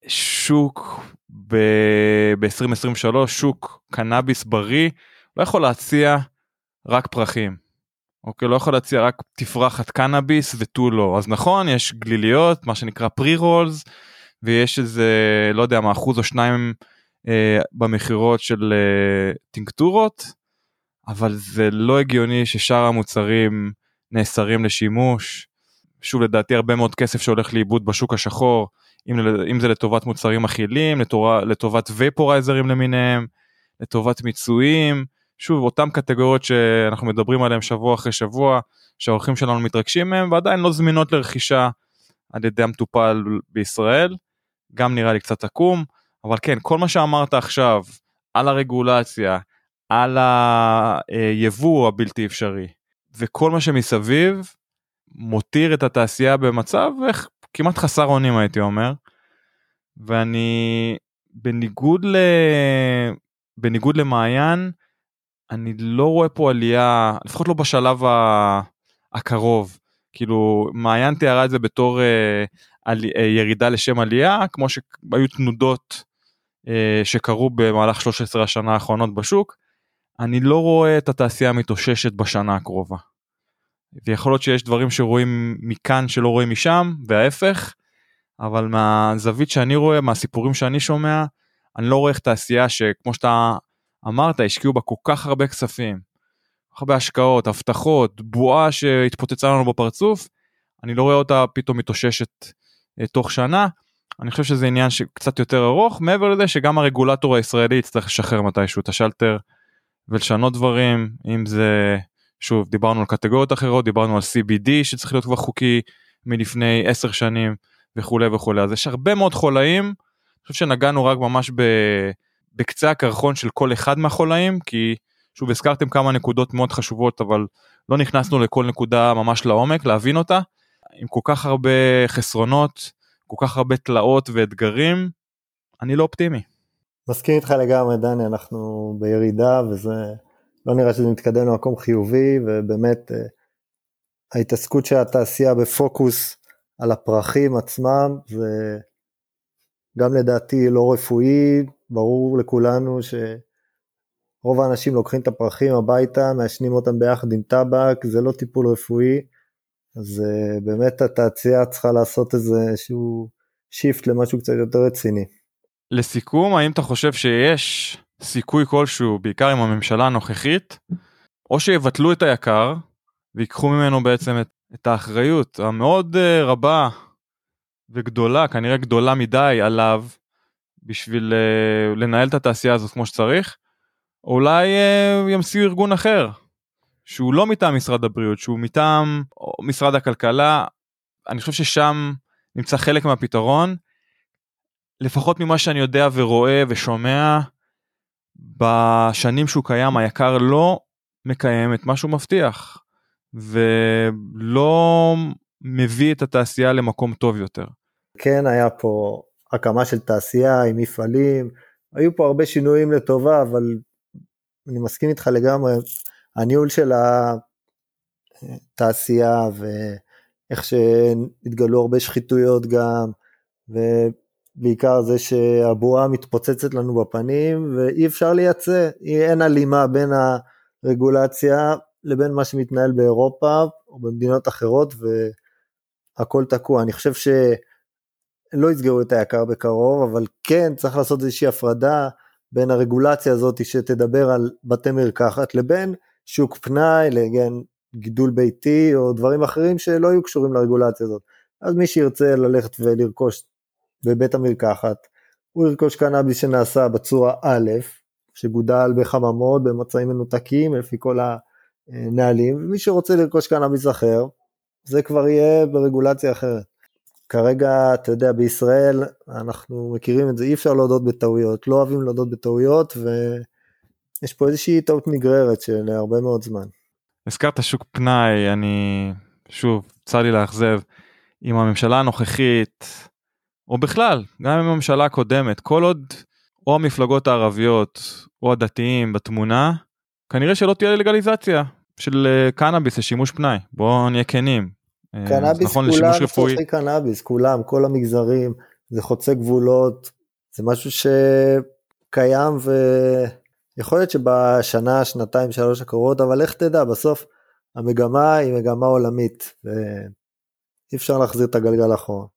שוק ב-2023, שוק קנאביס בריא, לא יכול להציע רק פרחים. אוקיי, לא יכול להציע רק תפרחת קנאביס ותו לא. אז נכון, יש גליליות, מה שנקרא רולס, ויש איזה, לא יודע מה, אחוז או שניים אה, במכירות של אה, טינקטורות, אבל זה לא הגיוני ששאר המוצרים נאסרים לשימוש. שוב לדעתי הרבה מאוד כסף שהולך לאיבוד בשוק השחור אם, אם זה לטובת מוצרים אכילים לטובת, לטובת ופורייזרים למיניהם לטובת מיצויים שוב אותם קטגוריות שאנחנו מדברים עליהם שבוע אחרי שבוע שהאורחים שלנו מתרגשים מהם ועדיין לא זמינות לרכישה על ידי המטופל בישראל גם נראה לי קצת עקום אבל כן כל מה שאמרת עכשיו על הרגולציה על היבוא הבלתי אפשרי וכל מה שמסביב מותיר את התעשייה במצב איך, כמעט חסר אונים הייתי אומר. ואני בניגוד ל... בניגוד למעיין אני לא רואה פה עלייה לפחות לא בשלב. הקרוב כאילו מעיין תיארה את זה בתור אה, על... אה, ירידה לשם עלייה כמו שהיו תנודות אה, שקרו במהלך 13 השנה האחרונות בשוק אני לא רואה את התעשייה מתאוששת בשנה הקרובה. ויכול להיות שיש דברים שרואים מכאן שלא רואים משם וההפך אבל מהזווית שאני רואה, מהסיפורים שאני שומע, אני לא רואה איך תעשייה שכמו שאתה אמרת, השקיעו בה כל כך הרבה כספים, הרבה השקעות, הבטחות, בועה שהתפוצצה לנו בפרצוף, אני לא רואה אותה פתאום מתאוששת תוך שנה. אני חושב שזה עניין שקצת יותר ארוך, מעבר לזה שגם הרגולטור הישראלי יצטרך לשחרר מתישהו את השלטר ולשנות דברים, אם זה, שוב, דיברנו על קטגוריות אחרות, דיברנו על CBD שצריך להיות כבר חוקי מלפני 10 שנים וכולי וכולי, אז יש הרבה מאוד חולאים, אני חושב שנגענו רק ממש ב, בקצה הקרחון של כל אחד מהחולאים, כי שוב הזכרתם כמה נקודות מאוד חשובות, אבל לא נכנסנו לכל נקודה ממש לעומק, להבין אותה, עם כל כך הרבה חסרונות, כל כך הרבה תלאות ואתגרים, אני לא אופטימי. מסכים איתך לגמרי דני, אנחנו בירידה וזה לא נראה שזה מתקדם למקום חיובי ובאמת אה, ההתעסקות של התעשייה בפוקוס על הפרחים עצמם זה גם לדעתי לא רפואי, ברור לכולנו שרוב האנשים לוקחים את הפרחים הביתה, מעשנים אותם ביחד עם טבק, זה לא טיפול רפואי, אז uh, באמת התעשייה צריכה לעשות איזה שהוא שיפט למשהו קצת יותר רציני. לסיכום, האם אתה חושב שיש סיכוי כלשהו, בעיקר עם הממשלה הנוכחית, או שיבטלו את היקר ויקחו ממנו בעצם את, את האחריות המאוד uh, רבה וגדולה, כנראה גדולה מדי עליו, בשביל uh, לנהל את התעשייה הזאת כמו שצריך, אולי uh, ימציאו ארגון אחר, שהוא לא מטעם משרד הבריאות, שהוא מטעם משרד הכלכלה, אני חושב ששם נמצא חלק מהפתרון. לפחות ממה שאני יודע ורואה ושומע, בשנים שהוא קיים היקר לא מקיים את מה שהוא מבטיח, ולא מביא את התעשייה למקום טוב יותר. כן היה פה הקמה של תעשייה עם מפעלים, היו פה הרבה שינויים לטובה, אבל אני מסכים איתך לגמרי, הניהול של התעשייה ואיך שהתגלו הרבה שחיתויות גם, ובעיקר זה שהבועה מתפוצצת לנו בפנים ואי אפשר לייצא, אין הלימה בין הרגולציה לבין מה שמתנהל באירופה או במדינות אחרות והכל תקוע. אני חושב שלא יסגרו את היקר בקרוב, אבל כן צריך לעשות איזושהי הפרדה בין הרגולציה הזאת שתדבר על בתי מרקחת לבין שוק פנאי, לגן גידול ביתי או דברים אחרים שלא יהיו קשורים לרגולציה הזאת. אז מי שירצה ללכת ולרכוש בבית המרקחת, הוא ירכוש קנאביס שנעשה בצורה א', שגודל בחממות, במצעים מנותקים, לפי כל הנהלים, ומי שרוצה לרכוש קנאביס אחר, זה כבר יהיה ברגולציה אחרת. כרגע, אתה יודע, בישראל אנחנו מכירים את זה, אי אפשר להודות בטעויות, לא אוהבים להודות בטעויות, ויש פה איזושהי טעות נגררת של הרבה מאוד זמן. הזכרת שוק פנאי, אני שוב, צר לי לאכזב, עם הממשלה הנוכחית, או בכלל, גם עם הממשלה הקודמת, כל עוד או המפלגות הערביות או הדתיים בתמונה, כנראה שלא תהיה לגליזציה של אה, קנאביס לשימוש פנאי, בואו נהיה כנים. אה, קנאביס נכון, כולם צורכי קנאביס, כולם, כל המגזרים, זה חוצה גבולות, זה משהו שקיים ויכול להיות שבשנה, שנתיים, שלוש הקרובות, אבל איך תדע, בסוף המגמה היא מגמה עולמית, ואי אפשר להחזיר את הגלגל אחורה.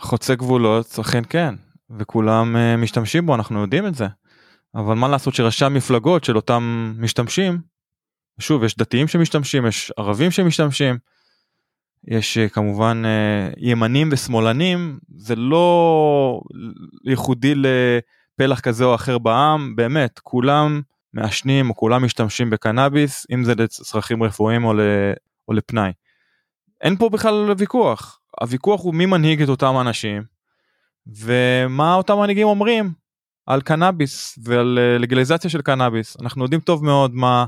חוצה גבולות, אכן כן, וכולם uh, משתמשים בו, אנחנו יודעים את זה. אבל מה לעשות שראשי המפלגות של אותם משתמשים, שוב, יש דתיים שמשתמשים, יש ערבים שמשתמשים, יש uh, כמובן uh, ימנים ושמאלנים, זה לא ייחודי לפלח כזה או אחר בעם, באמת, כולם מעשנים או כולם משתמשים בקנאביס, אם זה לצרכים רפואיים או, ל, או לפנאי. אין פה בכלל ויכוח, הוויכוח הוא מי מנהיג את אותם אנשים ומה אותם מנהיגים אומרים על קנאביס ועל אה, לגליזציה של קנאביס. אנחנו יודעים טוב מאוד מה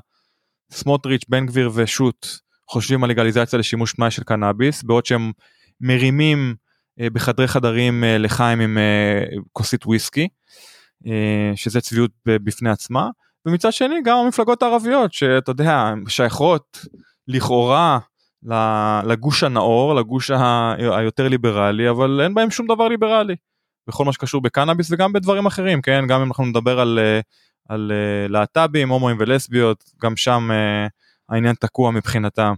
סמוטריץ' בן גביר ושות' חושבים על לגליזציה לשימוש פנאי של קנאביס בעוד שהם מרימים אה, בחדרי חדרים אה, לחיים עם כוסית וויסקי שזה צביעות בפני עצמה ומצד שני גם המפלגות הערביות שאתה יודע שייכות לכאורה לגוש הנאור, לגוש היותר ליברלי, אבל אין בהם שום דבר ליברלי. בכל מה שקשור בקנאביס וגם בדברים אחרים, כן? גם אם אנחנו נדבר על, אה, על אה, להט"בים, הומואים ולסביות, גם שם אה, העניין תקוע מבחינתם.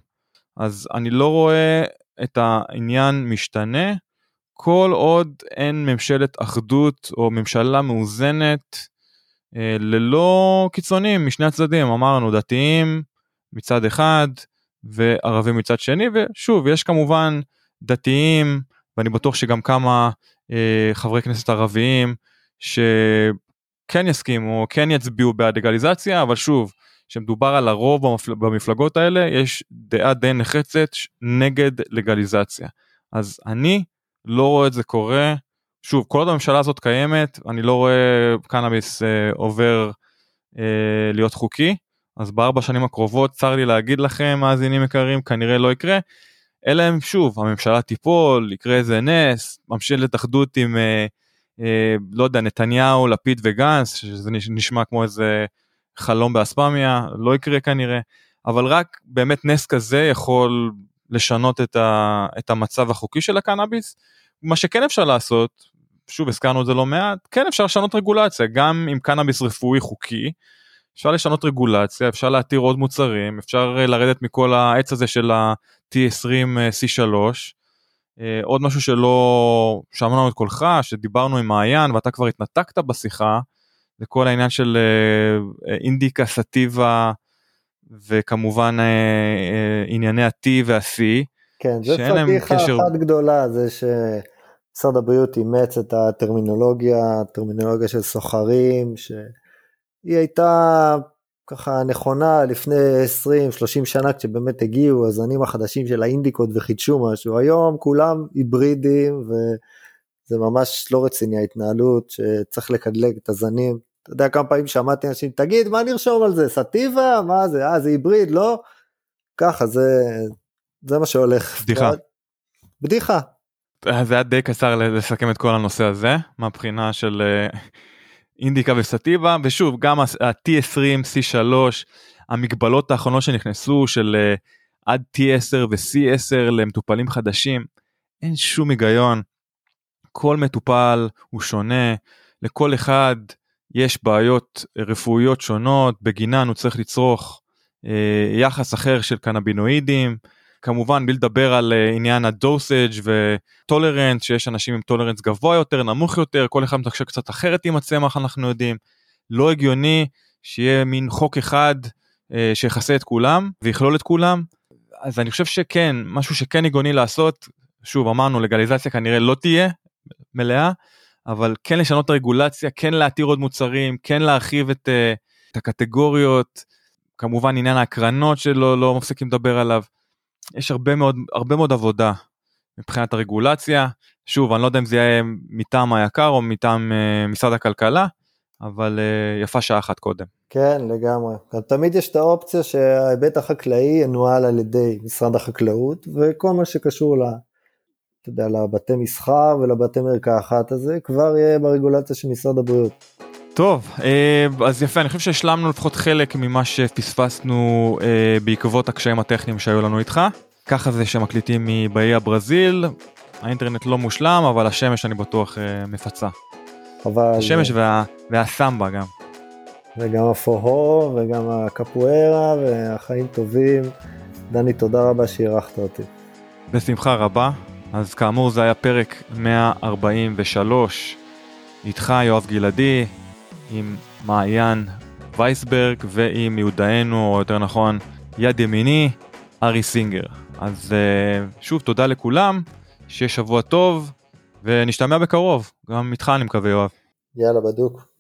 אז אני לא רואה את העניין משתנה כל עוד אין ממשלת אחדות או ממשלה מאוזנת אה, ללא קיצונים משני הצדדים אמרנו דתיים מצד אחד וערבים מצד שני ושוב יש כמובן דתיים ואני בטוח שגם כמה אה, חברי כנסת ערביים שכן יסכימו כן יצביעו בעד לגליזציה אבל שוב שמדובר על הרוב במפל... במפלגות האלה יש דעה די נחרצת נגד לגליזציה. אז אני לא רואה את זה קורה. שוב כל עוד הממשלה הזאת קיימת אני לא רואה קנאביס אה, עובר אה, להיות חוקי. אז בארבע שנים הקרובות צר לי להגיד לכם מאזינים יקרים כנראה לא יקרה. אלא אם שוב הממשלה תיפול יקרה איזה נס ממשלת אחדות עם אה, אה, לא יודע נתניהו לפיד וגנץ שזה נשמע כמו איזה חלום באספמיה לא יקרה כנראה. אבל רק באמת נס כזה יכול לשנות את, ה, את המצב החוקי של הקנאביס. מה שכן אפשר לעשות שוב הזכרנו את זה לא מעט כן אפשר לשנות רגולציה גם עם קנאביס רפואי חוקי אפשר לשנות רגולציה אפשר להתיר עוד מוצרים אפשר אה, לרדת מכל העץ הזה של ה-T20 C3 אה, עוד משהו שלא שמענו את קולך שדיברנו עם מעיין ואתה כבר התנתקת בשיחה זה כל העניין של אה, אינדיקה סטיבה וכמובן ענייני ה-T וה-C. כן, זה פדיחה קשר... אחת גדולה, זה שמשרד הבריאות אימץ את הטרמינולוגיה, הטרמינולוגיה של סוחרים, שהיא הייתה ככה נכונה לפני 20-30 שנה כשבאמת הגיעו הזנים החדשים של האינדיקות וחידשו משהו, היום כולם היברידים וזה ממש לא רציני ההתנהלות שצריך לקדלג את הזנים. אתה יודע כמה פעמים שמעתי אנשים, תגיד מה נרשום על זה, סטיבה? מה זה, אה זה היבריד, לא? ככה זה, זה מה שהולך. בדיחה. בדיחה. זה היה די קצר לסכם את כל הנושא הזה מהבחינה של אה, אינדיקה וסטיבה ושוב גם ה-T20 C3 המגבלות האחרונות שנכנסו של אה, עד T10 ו-C10 למטופלים חדשים אין שום היגיון. כל מטופל הוא שונה לכל אחד יש בעיות רפואיות שונות בגינן הוא צריך לצרוך אה, יחס אחר של קנבינואידים. כמובן בלי לדבר על uh, עניין הדוסאג' וטולרנס שיש אנשים עם טולרנס גבוה יותר נמוך יותר כל אחד מתקשר קצת אחרת עם הצמח אנחנו יודעים. לא הגיוני שיהיה מין חוק אחד uh, שיכסה את כולם ויכלול את כולם. אז אני חושב שכן משהו שכן הגיוני לעשות שוב אמרנו לגליזציה כנראה לא תהיה מלאה אבל כן לשנות את הרגולציה כן להתיר עוד מוצרים כן להרחיב את, uh, את הקטגוריות כמובן עניין ההקרנות שלא לא מפסיקים לדבר עליו. יש הרבה מאוד הרבה מאוד עבודה מבחינת הרגולציה שוב אני לא יודע אם זה יהיה מטעם היקר או מטעם uh, משרד הכלכלה אבל uh, יפה שעה אחת קודם. כן לגמרי תמיד יש את האופציה שההיבט החקלאי ינוהל על ידי משרד החקלאות וכל מה שקשור ל... אתה יודע, לבתי מסחר ולבתי מרקחת הזה כבר יהיה ברגולציה של משרד הבריאות. טוב אה, אז יפה אני חושב שהשלמנו לפחות חלק ממה שפספסנו אה, בעקבות הקשיים הטכניים שהיו לנו איתך. ככה זה שמקליטים מבאי הברזיל האינטרנט לא מושלם אבל השמש אני בטוח אה, מפצה. אבל... השמש וה... והסמבה גם. וגם הפוהו וגם הקפוארה והחיים טובים. דני תודה רבה שאירחת אותי. בשמחה רבה. אז כאמור זה היה פרק 143 איתך יואב גלעדי, עם מעיין וייסברג ועם מיודענו, או יותר נכון, יד ימיני, ארי סינגר. אז uh, שוב, תודה לכולם, שיהיה שבוע טוב, ונשתמע בקרוב, גם איתך אני מקווה יואב. יאללה, בדוק.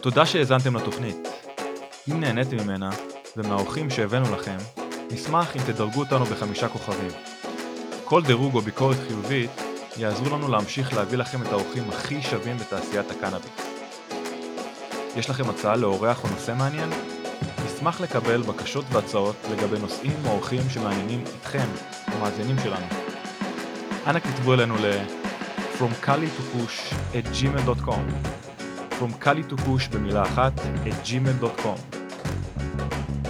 תודה שהאזנתם לתוכנית. אם נהניתם ממנה, ומהאורחים שהבאנו לכם, נשמח אם תדרגו אותנו בחמישה כוכבים. כל דירוג או ביקורת חיובית יעזרו לנו להמשיך להביא לכם את האורחים הכי שווים בתעשיית הקנאביס. יש לכם הצעה לאורח או נושא מעניין? נשמח לקבל בקשות והצעות לגבי נושאים או אורחים שמעניינים אתכם, המאזינים שלנו. אנא כתבו אלינו ל- From Kali to Push at gmail.com From Kali to Push במילה אחת at gmail.com